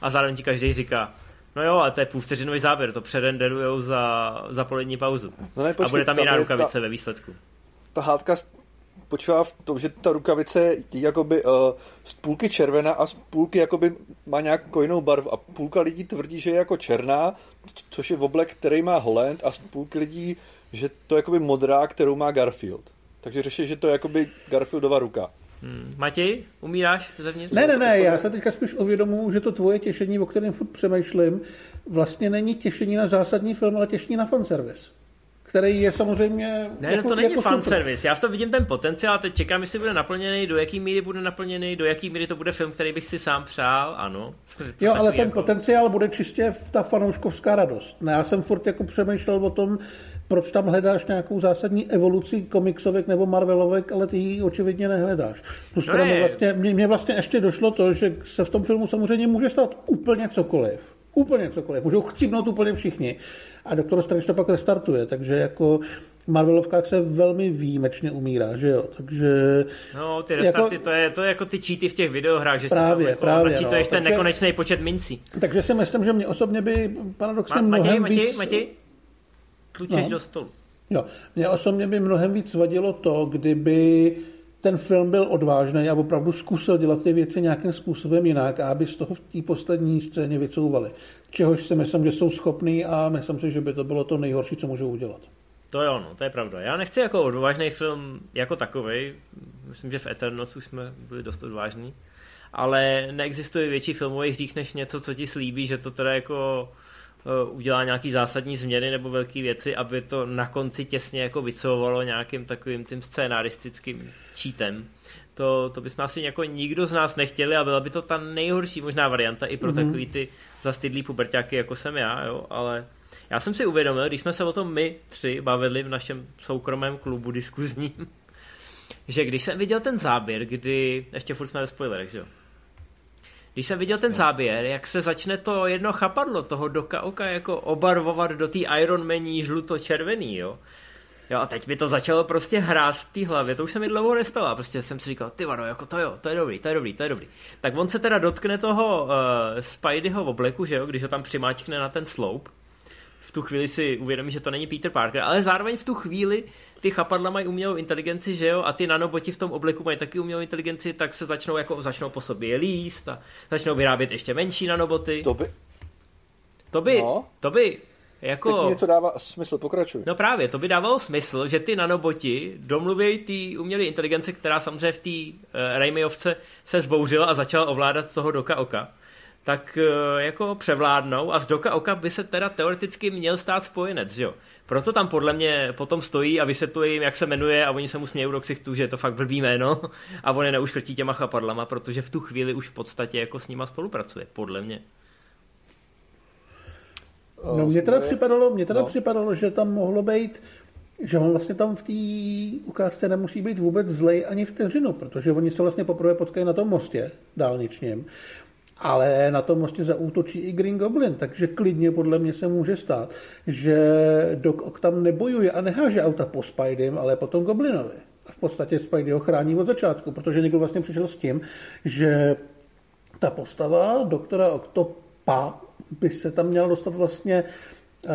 A zároveň ti každý říká, No jo, ale to je půlvteřinový záběr, to předenderujou za, za polední pauzu. No ne, počkej, a bude tam jiná rukavice ta, ve výsledku. Ta hádka spočívá v tom, že ta rukavice je jakoby uh, z půlky červená a z půlky jakoby má nějakou jinou barvu a půlka lidí tvrdí, že je jako černá, což je oblek, který má Holland a z půlky lidí, že to je jakoby modrá, kterou má Garfield. Takže řeší, že to je jakoby Garfieldova ruka. Hmm. Matěj, umíráš zevnitř? Ne, ne, ne, já se teďka spíš uvědomuji, že to tvoje těšení, o kterém furt přemýšlím, vlastně není těšení na zásadní film, ale těšení na fanservice který je samozřejmě... Ne, jako, no to není jako fanservice. Já v tom vidím ten potenciál, teď čekám, jestli bude naplněný, do jaký míry bude naplněný, do jaký míry to bude film, který bych si sám přál, ano. Jo, ale ten jako... potenciál bude čistě ta fanouškovská radost. Ne, já jsem furt jako přemýšlel o tom, proč tam hledáš nějakou zásadní evoluci komiksovek nebo Marvelovek, ale ty ji očividně nehledáš. Plus no mě, vlastně, mě, mě vlastně ještě došlo to, že se v tom filmu samozřejmě může stát úplně cokoliv. Úplně cokoliv. Můžou chcípnout úplně všichni. A Doktor Strange to pak restartuje, takže jako Marvelovkách se velmi výjimečně umírá, že jo, takže... No, ty restarty, jako, to, je, to je jako ty cheaty v těch videohrách, že právě, si jako právě, no, ten takže, nekonečný počet mincí. Takže si myslím, že mě osobně by paradoxně Ma, mnohem Matěj, víc... Matěj, tlučeš no. do stolu. Jo, mě osobně by mnohem víc vadilo to, kdyby ten film byl odvážný a opravdu zkusil dělat ty věci nějakým způsobem jinak a aby z toho v té poslední scéně vycouvali. Čehož si myslím, že jsou schopní a myslím si, že by to bylo to nejhorší, co můžou udělat. To jo, no, to je pravda. Já nechci jako odvážný film jako takový. Myslím, že v Eternals už jsme byli dost odvážní. Ale neexistuje větší filmový hřích než něco, co ti slíbí, že to teda jako udělá nějaký zásadní změny nebo velké věci, aby to na konci těsně jako vycovalo nějakým takovým tím scénaristickým čítem. To, to bychom asi jako nikdo z nás nechtěli a byla by to ta nejhorší možná varianta i pro mm-hmm. takový ty zastydlý puberťáky, jako jsem já, jo, ale já jsem si uvědomil, když jsme se o tom my tři bavili v našem soukromém klubu diskuzním, že když jsem viděl ten záběr, kdy, ještě furt jsme ve spoilerech, že jo, když jsem viděl ten záběr, jak se začne to jedno chapadlo toho doka oka jako obarvovat do té Iron Maní žluto-červený, jo. Jo, a teď mi to začalo prostě hrát v té hlavě, to už se mi dlouho nestalo, a prostě jsem si říkal, ty vado, jako to jo, to je dobrý, to je dobrý, to je dobrý. Tak on se teda dotkne toho uh, Spideyho v obleku, že jo, když ho tam přimáčkne na ten sloup. V tu chvíli si uvědomí, že to není Peter Parker, ale zároveň v tu chvíli ty chapadla mají umělou inteligenci, že jo, a ty nanoboti v tom obleku mají taky umělou inteligenci, tak se začnou jako začnou po sobě líst a začnou vyrábět ještě menší nanoboty. To by... To by, no. to by jako... Tak mě to dává smysl, pokračuj. No právě, to by dávalo smysl, že ty nanoboti domluví ty umělé inteligence, která samozřejmě v té uh, Raimiovce se zbouřila a začala ovládat toho doka oka tak uh, jako převládnou a z doka oka by se teda teoreticky měl stát spojenec, že jo? Proto tam podle mě potom stojí a vysvětluje jim, jak se jmenuje a oni se mu smějí do ksichtu, že je to fakt blbý jméno a on je neuškrtí těma chapadlama, protože v tu chvíli už v podstatě jako s nima spolupracuje, podle mě. No mně teda, připadalo, mě teda no. připadalo, že tam mohlo být že on vlastně tam v té ukázce nemusí být vůbec zlej ani vteřinu, protože oni se vlastně poprvé potkají na tom mostě dálničním, ale na tom mostě zaútočí i Green Goblin, takže klidně podle mě se může stát, že Doc Ock tam nebojuje a neháže auta po Spidey, ale po tom Goblinovi. A v podstatě Spidey ho chrání od začátku, protože někdo vlastně přišel s tím, že ta postava doktora Octopa by se tam měla dostat vlastně uh,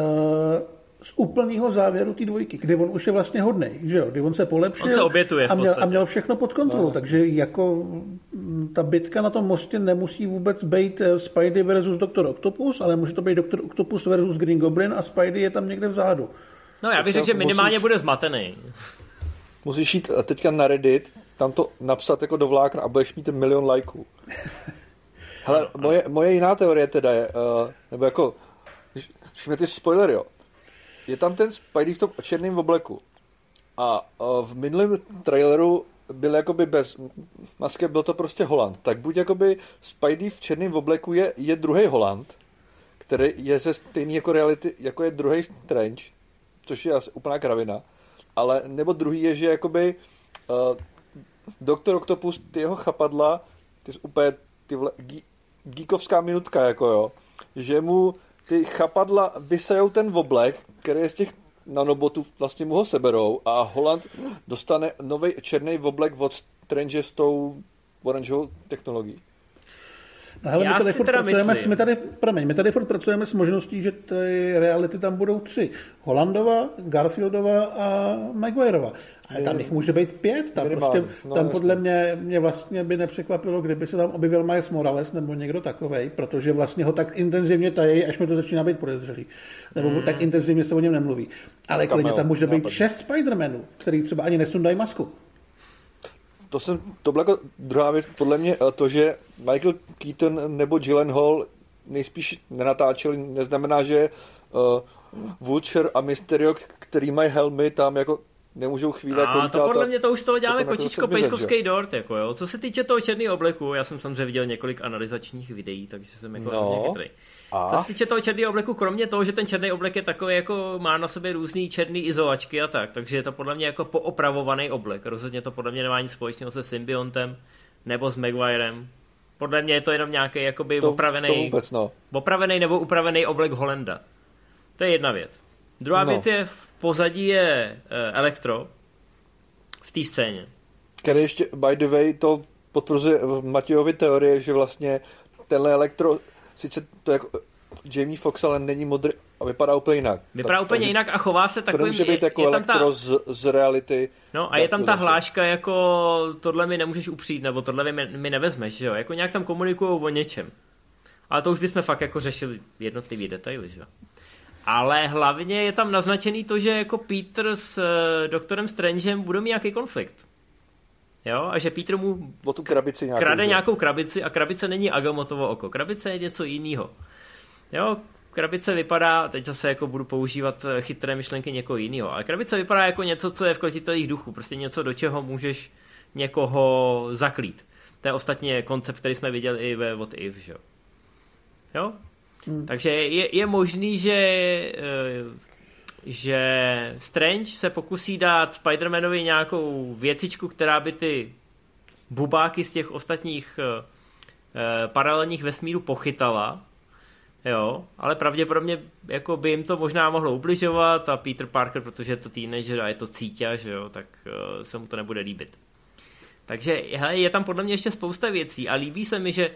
z úplného závěru té dvojky, kdy on už je vlastně hodný, že jo, kdy on se polepšil on se obětuje a, měl, a měl všechno pod kontrolou, no, takže jako mm, ta bitka na tom mostě nemusí vůbec být eh, Spidey versus Doktor Octopus, ale může to být Doktor Octopus versus Green Goblin a Spidey je tam někde vzadu. No já bych řekl, že minimálně musíš, bude zmatený. Musíš jít teďka na Reddit, tam to napsat jako do vlákna a budeš mít milion lajků. Hele, moje, moje jiná teorie teda je, uh, nebo jako, když, když ty spoilery, jo, je tam ten Spidey v tom černém obleku. A v minulém traileru byl jakoby bez masky, byl to prostě Holand. Tak buď jakoby Spidey v černém obleku je, je druhý Holand, který je ze stejný jako reality, jako je druhý Strange, což je asi úplná kravina. Ale, nebo druhý je, že jakoby uh, Doktor Octopus, ty jeho chapadla, ty jsi úplně ty vle, geekovská minutka, jako jo, že mu ty chapadla vysajou ten oblek, který je z těch nanobotů, vlastně mu ho seberou a Holland dostane nový černý oblek od Strange s tou oranžovou technologií. No hele, my tady, furt pracujeme, my, tady, promiň, my tady furt pracujeme s možností, že ty reality tam budou tři. Holandova, Garfieldova a Maguireova. Ale tam jich může být pět. Tam, prostě, no, tam podle mě, mě vlastně by nepřekvapilo, kdyby se tam objevil Miles Morales nebo někdo takovej, protože vlastně ho tak intenzivně tají, až mi to začíná být podezřelý. Nebo hmm. tak intenzivně se o něm nemluví. Ale klidně tam může být šest Spider-Manů, který třeba ani nesundají masku to, jsem, to byla jako druhá věc, podle mě eh, to, že Michael Keaton nebo Gyllenhaal nejspíš nenatáčeli, neznamená, že uh, Vulture a Mysterio, který mají helmy, tam jako nemůžou chvíli jako A to podle mě to už z toho děláme kočičko pejskovský dort, jako jo. Co se týče toho černého obleku, já jsem samozřejmě viděl několik analyzačních videí, takže jsem jako no. chytrý. A? Co se týče toho černého obleku, kromě toho, že ten černý oblek je takový, jako má na sobě různý černý izolačky a tak, takže je to podle mě jako poopravovaný oblek. Rozhodně to podle mě nemá nic společného se Symbiontem nebo s Maguirem. Podle mě je to jenom nějaký jakoby to, opravený, to vůbec, no. opravený nebo upravený oblek Holenda. To je jedna věc. Druhá no. věc je, v pozadí je uh, Elektro v té scéně. Který ještě, by the way, to potvrzuje Matějovi teorie, že vlastně tenhle Elektro sice to jako Jamie Fox, ale není modrý a vypadá úplně jinak. Vypadá úplně takže, jinak a chová se takovým... To nemůže být jako je, je elektro ta, z, z reality. No a je tam ta hláška jako tohle mi nemůžeš upřít, nebo tohle mi, mi nevezmeš, že jo? Jako nějak tam komunikují o něčem. Ale to už bychom fakt jako řešili jednotlivý detaily, že jo? Ale hlavně je tam naznačený to, že jako Peter s uh, doktorem Strangem budou mít nějaký konflikt. Jo? A že Peter mu o tu krabici nějakou, krade že? nějakou krabici a krabice není Agamotovo oko. Krabice je něco jiného. Jo, krabice vypadá, teď zase jako budu používat eh, chytré myšlenky někoho jiného, ale krabice vypadá jako něco, co je v kotitelých duchu, prostě něco, do čeho můžeš někoho zaklít. To je ostatně koncept, který jsme viděli i ve What If, že jo? jo? Hmm. Takže je, je možný, že eh, že Strange se pokusí dát Spider-Manovi nějakou věcičku, která by ty bubáky z těch ostatních uh, paralelních vesmírů pochytala, jo, ale pravděpodobně jako by jim to možná mohlo ubližovat a Peter Parker, protože je to teenager a je to cítě, že jo, tak uh, se mu to nebude líbit. Takže hele, je tam podle mě ještě spousta věcí a líbí se mi, že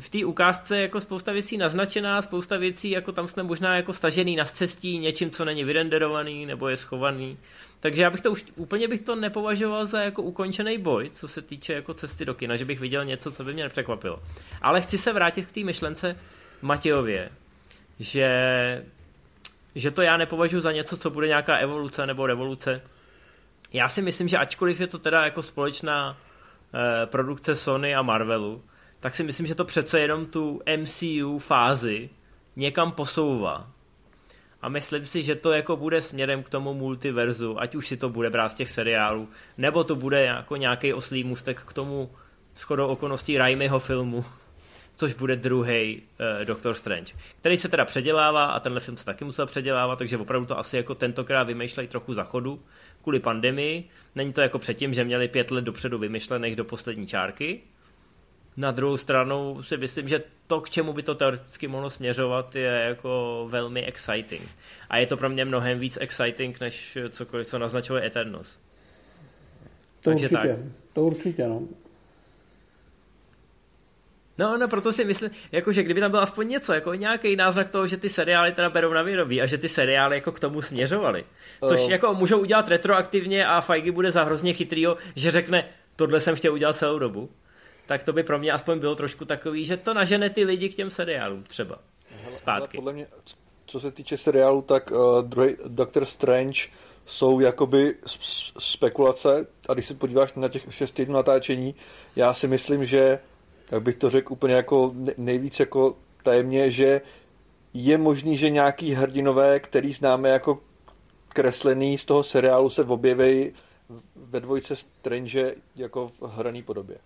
v té ukázce jako spousta věcí naznačená, spousta věcí, jako tam jsme možná jako stažený na cestí něčím, co není vyrenderovaný nebo je schovaný. Takže já bych to už úplně bych to nepovažoval za jako ukončený boj, co se týče jako cesty do kina, že bych viděl něco, co by mě nepřekvapilo. Ale chci se vrátit k té myšlence Matějově, že, že to já nepovažuji za něco, co bude nějaká evoluce nebo revoluce. Já si myslím, že ačkoliv je to teda jako společná eh, produkce Sony a Marvelu, tak si myslím, že to přece jenom tu MCU fázi někam posouvá. A myslím si, že to jako bude směrem k tomu multiverzu, ať už si to bude brát z těch seriálů, nebo to bude jako nějaký oslý mustek k tomu shodou okolností Raimiho filmu, což bude druhý uh, Doctor Strange, který se teda předělává a tenhle film se taky musel předělávat, takže opravdu to asi jako tentokrát vymýšlejí trochu za chodu kvůli pandemii. Není to jako předtím, že měli pět let dopředu vymyšlených do poslední čárky. Na druhou stranu si myslím, že to, k čemu by to teoreticky mohlo směřovat, je jako velmi exciting. A je to pro mě mnohem víc exciting, než cokoliv, co naznačuje Eternos. To Takže určitě, tak. to určitě, no. No, no, proto si myslím, jako, že kdyby tam byl aspoň něco, jako nějaký náznak toho, že ty seriály teda berou na výrobí a že ty seriály jako k tomu směřovaly. Což uh. jako můžou udělat retroaktivně a Feige bude za hrozně chytrýho, že řekne, tohle jsem chtěl udělat celou dobu. Tak to by pro mě aspoň bylo trošku takový, že to nažene ty lidi k těm seriálům třeba. Zpátky. Hele, podle mě, co se týče seriálu, tak uh, druhý Doctor Strange jsou jakoby spekulace a když se podíváš na těch šest týdnů natáčení, já si myslím, že jak bych to řekl úplně jako nejvíc jako tajemně, že je možný, že nějaký hrdinové, který známe jako kreslený z toho seriálu, se objeví ve dvojce Strange jako v hraný podobě.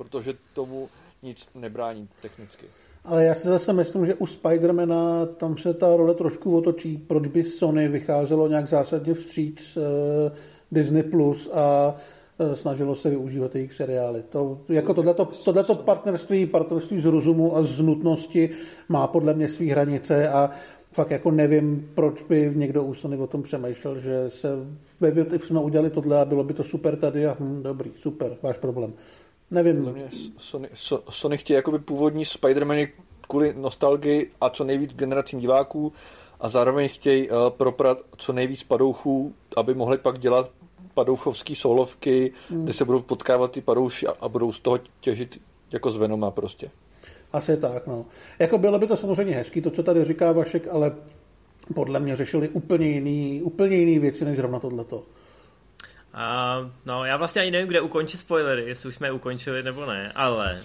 Protože tomu nic nebrání technicky. Ale já si zase myslím, že u Spidermana tam se ta role trošku otočí. Proč by Sony vycházelo nějak zásadně vstříc uh, Disney Plus a uh, snažilo se využívat jejich seriály. To, jako tohleto, tohleto partnerství, partnerství z rozumu a z nutnosti má podle mě své hranice a fakt jako nevím, proč by někdo u Sony o tom přemýšlel, že se ve jsme udělali tohle a bylo by to super tady a hm, dobrý, super, váš problém. Nevím. Podle mě Sony, so, Sony chtějí jakoby původní Spider-Many kvůli nostalgii a co nejvíc generacím diváků a zároveň chtějí uh, proprat co nejvíc padouchů, aby mohli pak dělat padouchovský solovky, hmm. kde se budou potkávat ty padouši a, a budou z toho těžit jako z Venoma prostě. Asi tak, no. Jako bylo by to samozřejmě hezký, to, co tady říká Vašek, ale podle mě řešili úplně jiný, úplně jiný věci, než zrovna tohleto. A, no, já vlastně ani nevím, kde ukončit spoilery, jestli už jsme je ukončili nebo ne, ale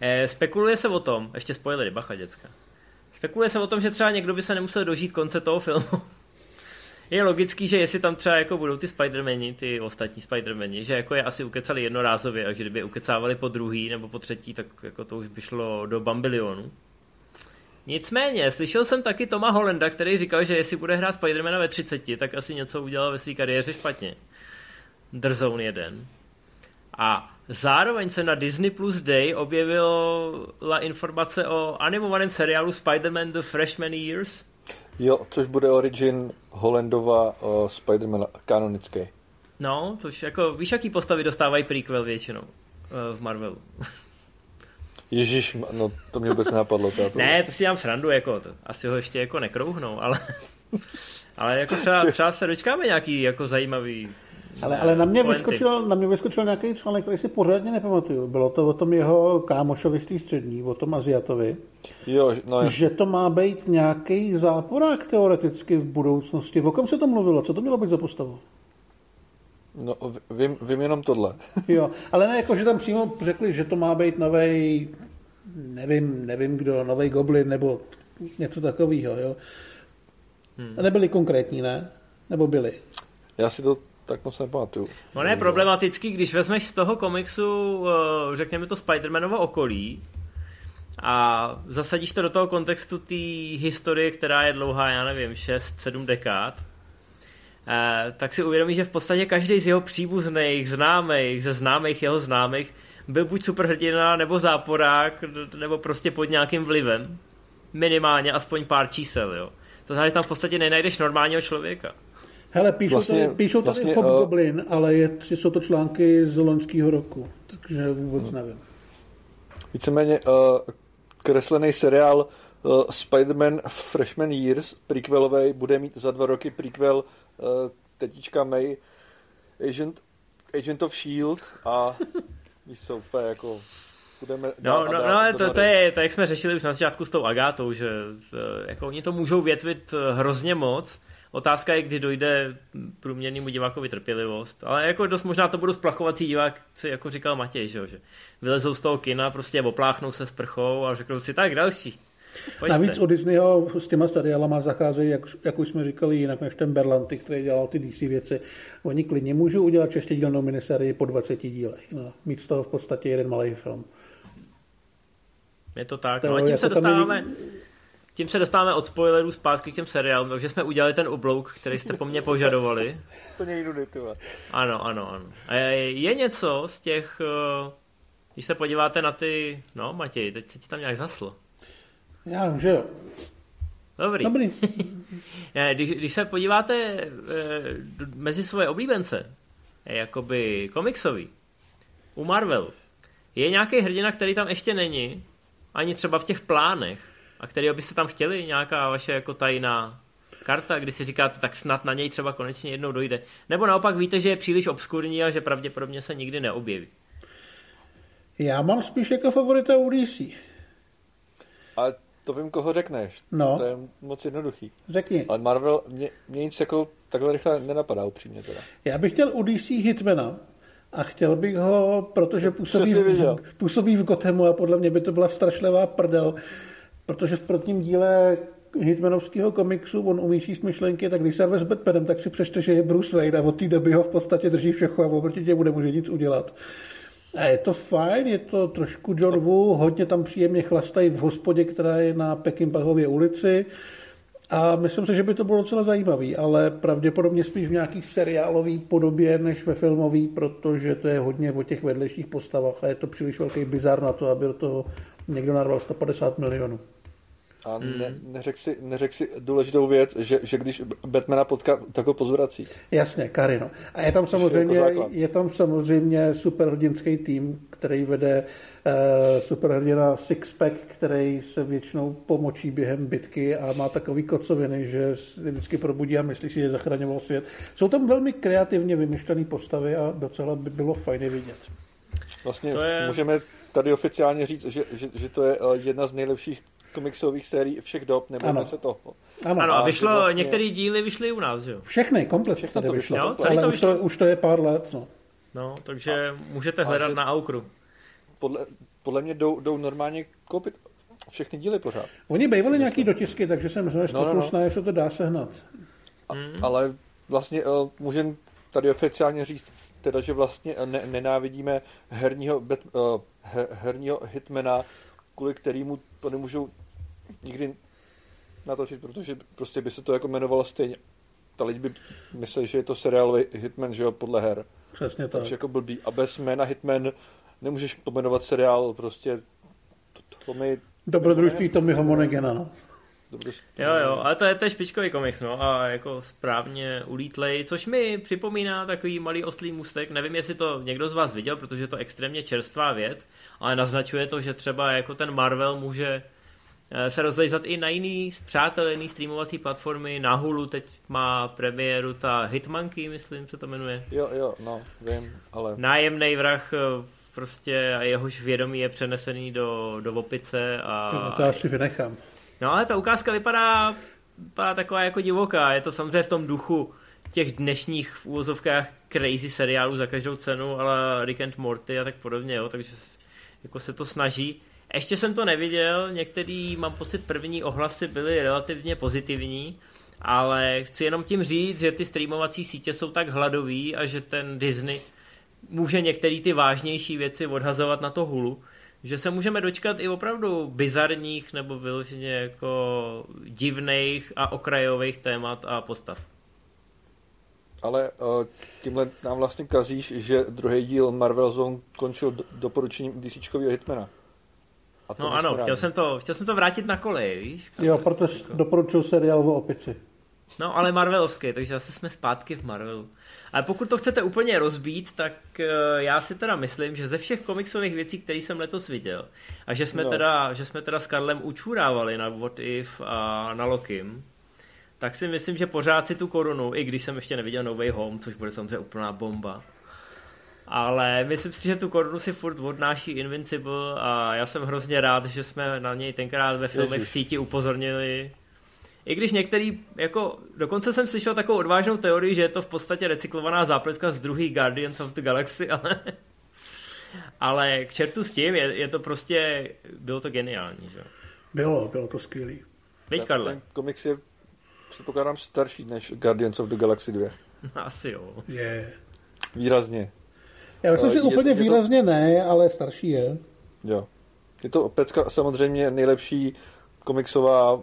eh, spekuluje se o tom, ještě spoilery, bacha děcka, spekuluje se o tom, že třeba někdo by se nemusel dožít konce toho filmu. je logický, že jestli tam třeba jako budou ty Spidermani, ty ostatní Spidermani, že jako je asi ukecali jednorázově a že kdyby je ukecávali po druhý nebo po třetí, tak jako to už by šlo do bambilionu. Nicméně, slyšel jsem taky Toma Hollanda, který říkal, že jestli bude hrát Spidermana ve 30, tak asi něco udělal ve své kariéře špatně. Drzone 1. A zároveň se na Disney Plus Day objevila informace o animovaném seriálu Spider-Man The Freshman Years. Jo, což bude origin Hollandova uh, Spider-Man kanonický. No, což jako, víš, jaký postavy dostávají prequel většinou uh, v Marvelu. Ježíš, no to mě vůbec napadlo. To ne, to si dělám srandu, jako, to, asi ho ještě jako nekrouhnou, ale, ale jako třeba, třeba se dočkáme nějaký jako zajímavý ale, ale na, mě vyskočil, na mě vyskočil nějaký článek, který si pořádně nepamatuju. Bylo to o tom jeho kámošovi z té střední, o tom Aziatovi. Jo, no, že to má být nějaký záporák teoreticky v budoucnosti. O kom se to mluvilo? Co to mělo být za postavu? No, vím, vím jenom tohle. jo, ale ne jako, že tam přímo řekli, že to má být nový, nevím, nevím kdo, nový Goblin nebo něco takového, jo. Hmm. Nebyli konkrétní, ne? Nebo byli? Já si to tak moc nepamatuju. Ono je problematický, když vezmeš z toho komiksu, eh, řekněme to Spider-Manovo okolí, a zasadíš to do toho kontextu té historie, která je dlouhá, já nevím, 6-7 dekád, eh, tak si uvědomíš, že v podstatě každý z jeho příbuzných, známých, ze známých jeho známých, byl buď superhrdina, nebo záporák, nebo prostě pod nějakým vlivem. Minimálně aspoň pár čísel, jo. To znamená, že tam v podstatě nenajdeš normálního člověka. Hele, píšou vlastně, tady, píšou tady vlastně, Hobgoblin, uh, ale je, jsou to články z loňského roku, takže vůbec uh, nevím. Víceméně uh, kreslený seriál uh, Spider-Man Freshman Years, prequelový, bude mít za dva roky prequel uh, tetička May, Agent, Agent of S.H.I.E.L.D. a víš co, úplně jako budeme No, no, no to, to, je, to, jak jsme řešili už na začátku s tou Agátou, že jako oni to můžou větvit hrozně moc, Otázka je, kdy dojde průměrnému divákovi trpělivost, ale jako dost možná to budou splachovací diváci, jako říkal Matěj, že, že vylezou z toho kina, prostě opláchnou se s prchou a řeknou si tak další. Pojďte. Navíc o Disneyho s těma seriálama zacházejí, jak, jak už jsme říkali, jinak než ten Berlanty, který dělal ty DC věci. Oni klidně můžou udělat šestidílnou miniserii po 20 dílech. No, mít z toho v podstatě jeden malý film. Je to tak. No a tím jako se dostáváme... Není... Tím se dostáváme od spoilerů zpátky k těm seriálům, takže jsme udělali ten oblouk, který jste po mně požadovali. to někdo Ano, ano, ano. A je něco z těch, eh, když se podíváte na ty, no Matěj, teď se ti tam nějak zaslo. Já vím, že jo. Dobrý. Dobrý. když, když se podíváte e, mezi svoje oblíbence, jakoby komiksový, u Marvelu, je nějaký hrdina, který tam ještě není, ani třeba v těch plánech, a který byste tam chtěli, nějaká vaše jako tajná karta, kdy si říkáte, tak snad na něj třeba konečně jednou dojde. Nebo naopak víte, že je příliš obskurní a že pravděpodobně se nikdy neobjeví. Já mám spíš jako favorita UDC. Ale to vím, koho řekneš. No. To je moc jednoduchý. Řekni. Ale Marvel, mě, mě nic jako takhle rychle nenapadá upřímně teda. Já bych chtěl UDC Hitmana a chtěl bych ho, protože působí v, působí v Gothamu a podle mě by to byla strašlivá prdel, protože v prvním díle Hitmanovského komiksu on umí číst myšlenky, tak když se s Batmanem, tak si přečte, že je Bruce Wayne a od té doby ho v podstatě drží všechno a oproti němu nemůže nic udělat. A je to fajn, je to trošku John Woo, hodně tam příjemně chlastají v hospodě, která je na Pekimpahově ulici. A myslím si, že by to bylo docela zajímavý, ale pravděpodobně spíš v nějaký seriálový podobě než ve filmový, protože to je hodně o těch vedlejších postavách a je to příliš velký bizar na to, aby do toho někdo narval 150 milionů. A hmm. ne, neřek, si, neřek si důležitou věc, že, že když Batmana potká, tak ho pozvrací. Jasně, Karino. A je tam samozřejmě, jako je tam samozřejmě superhrdinský tým, který vede uh, superhrdina Sixpack, který se většinou pomočí během bitky a má takový kocoviny, že vždycky probudí a myslí si, že zachraňoval svět. Jsou tam velmi kreativně vymyšlené postavy a docela by bylo fajně vidět. Vlastně to je... můžeme tady oficiálně říct, že, že, že to je eh, jedna z nejlepších komiksových sérií všech dob, nebo se toho. Ano, ano a vyšlo, vlastně... některé díly vyšly u nás, jo? Všechny, komplet všechno to vyšlo, jo, ale to vyšlo. Už, to, už to je pár let, no. No, takže a, můžete hledat že... na Aukru. Podle, podle mě jdou, jdou normálně koupit všechny díly pořád. Oni bývali nějaký dotisky, takže jsem znovu no, no, no. jestli to dá sehnat. A, hmm. Ale vlastně uh, můžeme tady oficiálně říct, teda, že vlastně ne, nenávidíme herního, bet, uh, her, herního hitmana, kvůli kterému to nemůžou nikdy natočit, protože prostě by se to jako jmenovalo stejně. Ta lidi by mysleli, že je to seriálový Hitman, že jo, podle her. Přesně tak. Takže jako blbý. A bez jména Hitman nemůžeš pomenovat seriál, prostě to, to mi... Dobrodružství Tommyho Monegena, no. Jo, jo, ale to je, to je špičkový komiks, no, a jako správně ulítlej, což mi připomíná takový malý oslý můstek, nevím, jestli to někdo z vás viděl, protože je to extrémně čerstvá věc, ale naznačuje to, že třeba jako ten Marvel může se rozlejzat i na jiný zpřátelený streamovací platformy. Na Hulu teď má premiéru ta Hitmonkey, myslím, se to jmenuje. Jo, jo, no, vím, ale... Nájemný vrah eh, prostě a jehož vědomí je přenesený do, do opice a... To, to asi vynechám. No ale ta ukázka vypadá, vypadá taková jako divoká. Je to samozřejmě v tom duchu těch dnešních v úvozovkách crazy seriálů za každou cenu, ale Rick and Morty a tak podobně, jo, takže jako se to snaží. Ještě jsem to neviděl, některý, mám pocit, první ohlasy byly relativně pozitivní, ale chci jenom tím říct, že ty streamovací sítě jsou tak hladový a že ten Disney může některé ty vážnější věci odhazovat na to hulu, že se můžeme dočkat i opravdu bizarních nebo vyloženě jako divných a okrajových témat a postav. Ale uh, tímhle nám vlastně kazíš, že druhý díl Marvel Zone končil doporučením DCčkového Hitmana. A to no ano, chtěl jsem, to, chtěl jsem to vrátit na kolej, víš? Jo, protože jako... doporučil seriál o opici. No, ale Marvelovský, takže zase jsme zpátky v Marvelu. Ale pokud to chcete úplně rozbít, tak uh, já si teda myslím, že ze všech komiksových věcí, které jsem letos viděl, a že jsme, no. teda, že jsme teda s Karlem učurávali na What If a na Lokim, tak si myslím, že pořád si tu korunu, i když jsem ještě neviděl No Way Home, což bude samozřejmě úplná bomba, ale myslím si, že tu korunu si furt odnáší Invincible a já jsem hrozně rád, že jsme na něj tenkrát ve filmech v síti upozornili. I když některý, jako, dokonce jsem slyšel takovou odvážnou teorii, že je to v podstatě recyklovaná zápletka z druhý Guardians of the Galaxy, ale, ale k čertu s tím, je, je to prostě, bylo to geniální, že? Bylo, bylo to skvělý. Veď, Karle. Ten komiks je, předpokládám, starší než Guardians of the Galaxy 2. Asi jo. Je. Yeah. Výrazně. Já myslím, že je, úplně to... výrazně ne, ale starší je. Jo. Je to pecka samozřejmě nejlepší komiksová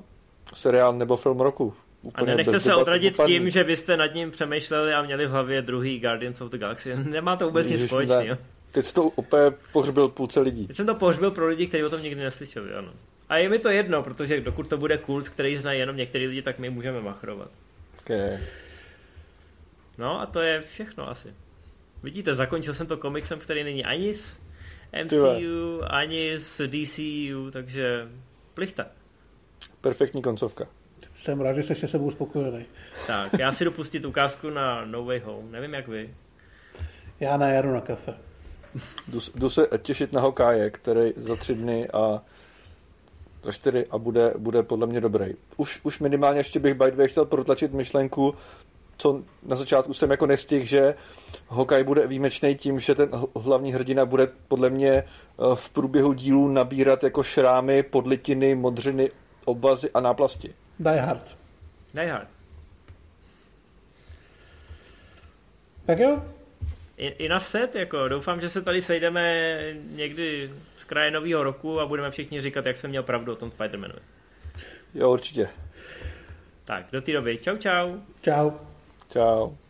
seriál nebo film roku. Úplně a nenechte se odradit upadný. tím, že byste nad ním přemýšleli a měli v hlavě druhý Guardians of the Galaxy. Nemá to vůbec nic společného. Teď jsi to úplně pohřbil půlce lidí. Teď jsem to pohřbil pro lidi, kteří o tom nikdy neslyšeli, ano. A je mi to jedno, protože dokud to bude kult, který znají jenom některý lidi, tak my můžeme machrovat. Okay. No a to je všechno asi. Vidíte, zakončil jsem to komiksem, který není ani z MCU, ani z DCU, takže plichta. Perfektní koncovka. Jsem rád, že jsi se sebou spokojený. Tak, já si dopustit ukázku na No Way Home. Nevím, jak vy. Já na jaru na kafe. Jdu, jdu se těšit na hokáje, který za tři dny a za čtyři a bude, bude podle mě dobrý. Už, už minimálně ještě bych by chtěl protlačit myšlenku, co na začátku jsem jako nestihl, že hokej bude výjimečný tím, že ten hlavní hrdina bude podle mě eh, v průběhu dílu nabírat jako šrámy, podlitiny, modřiny, obvazy a náplasti. Die Hard. Die Hard. Tak jo. I, i na set, jako doufám, že se tady sejdeme někdy z kraje nového roku a budeme všichni říkat, jak jsem měl pravdu o tom Spider-Manovi. Jo, určitě. Tak, do té doby. Čau, čau. Čau. Čau.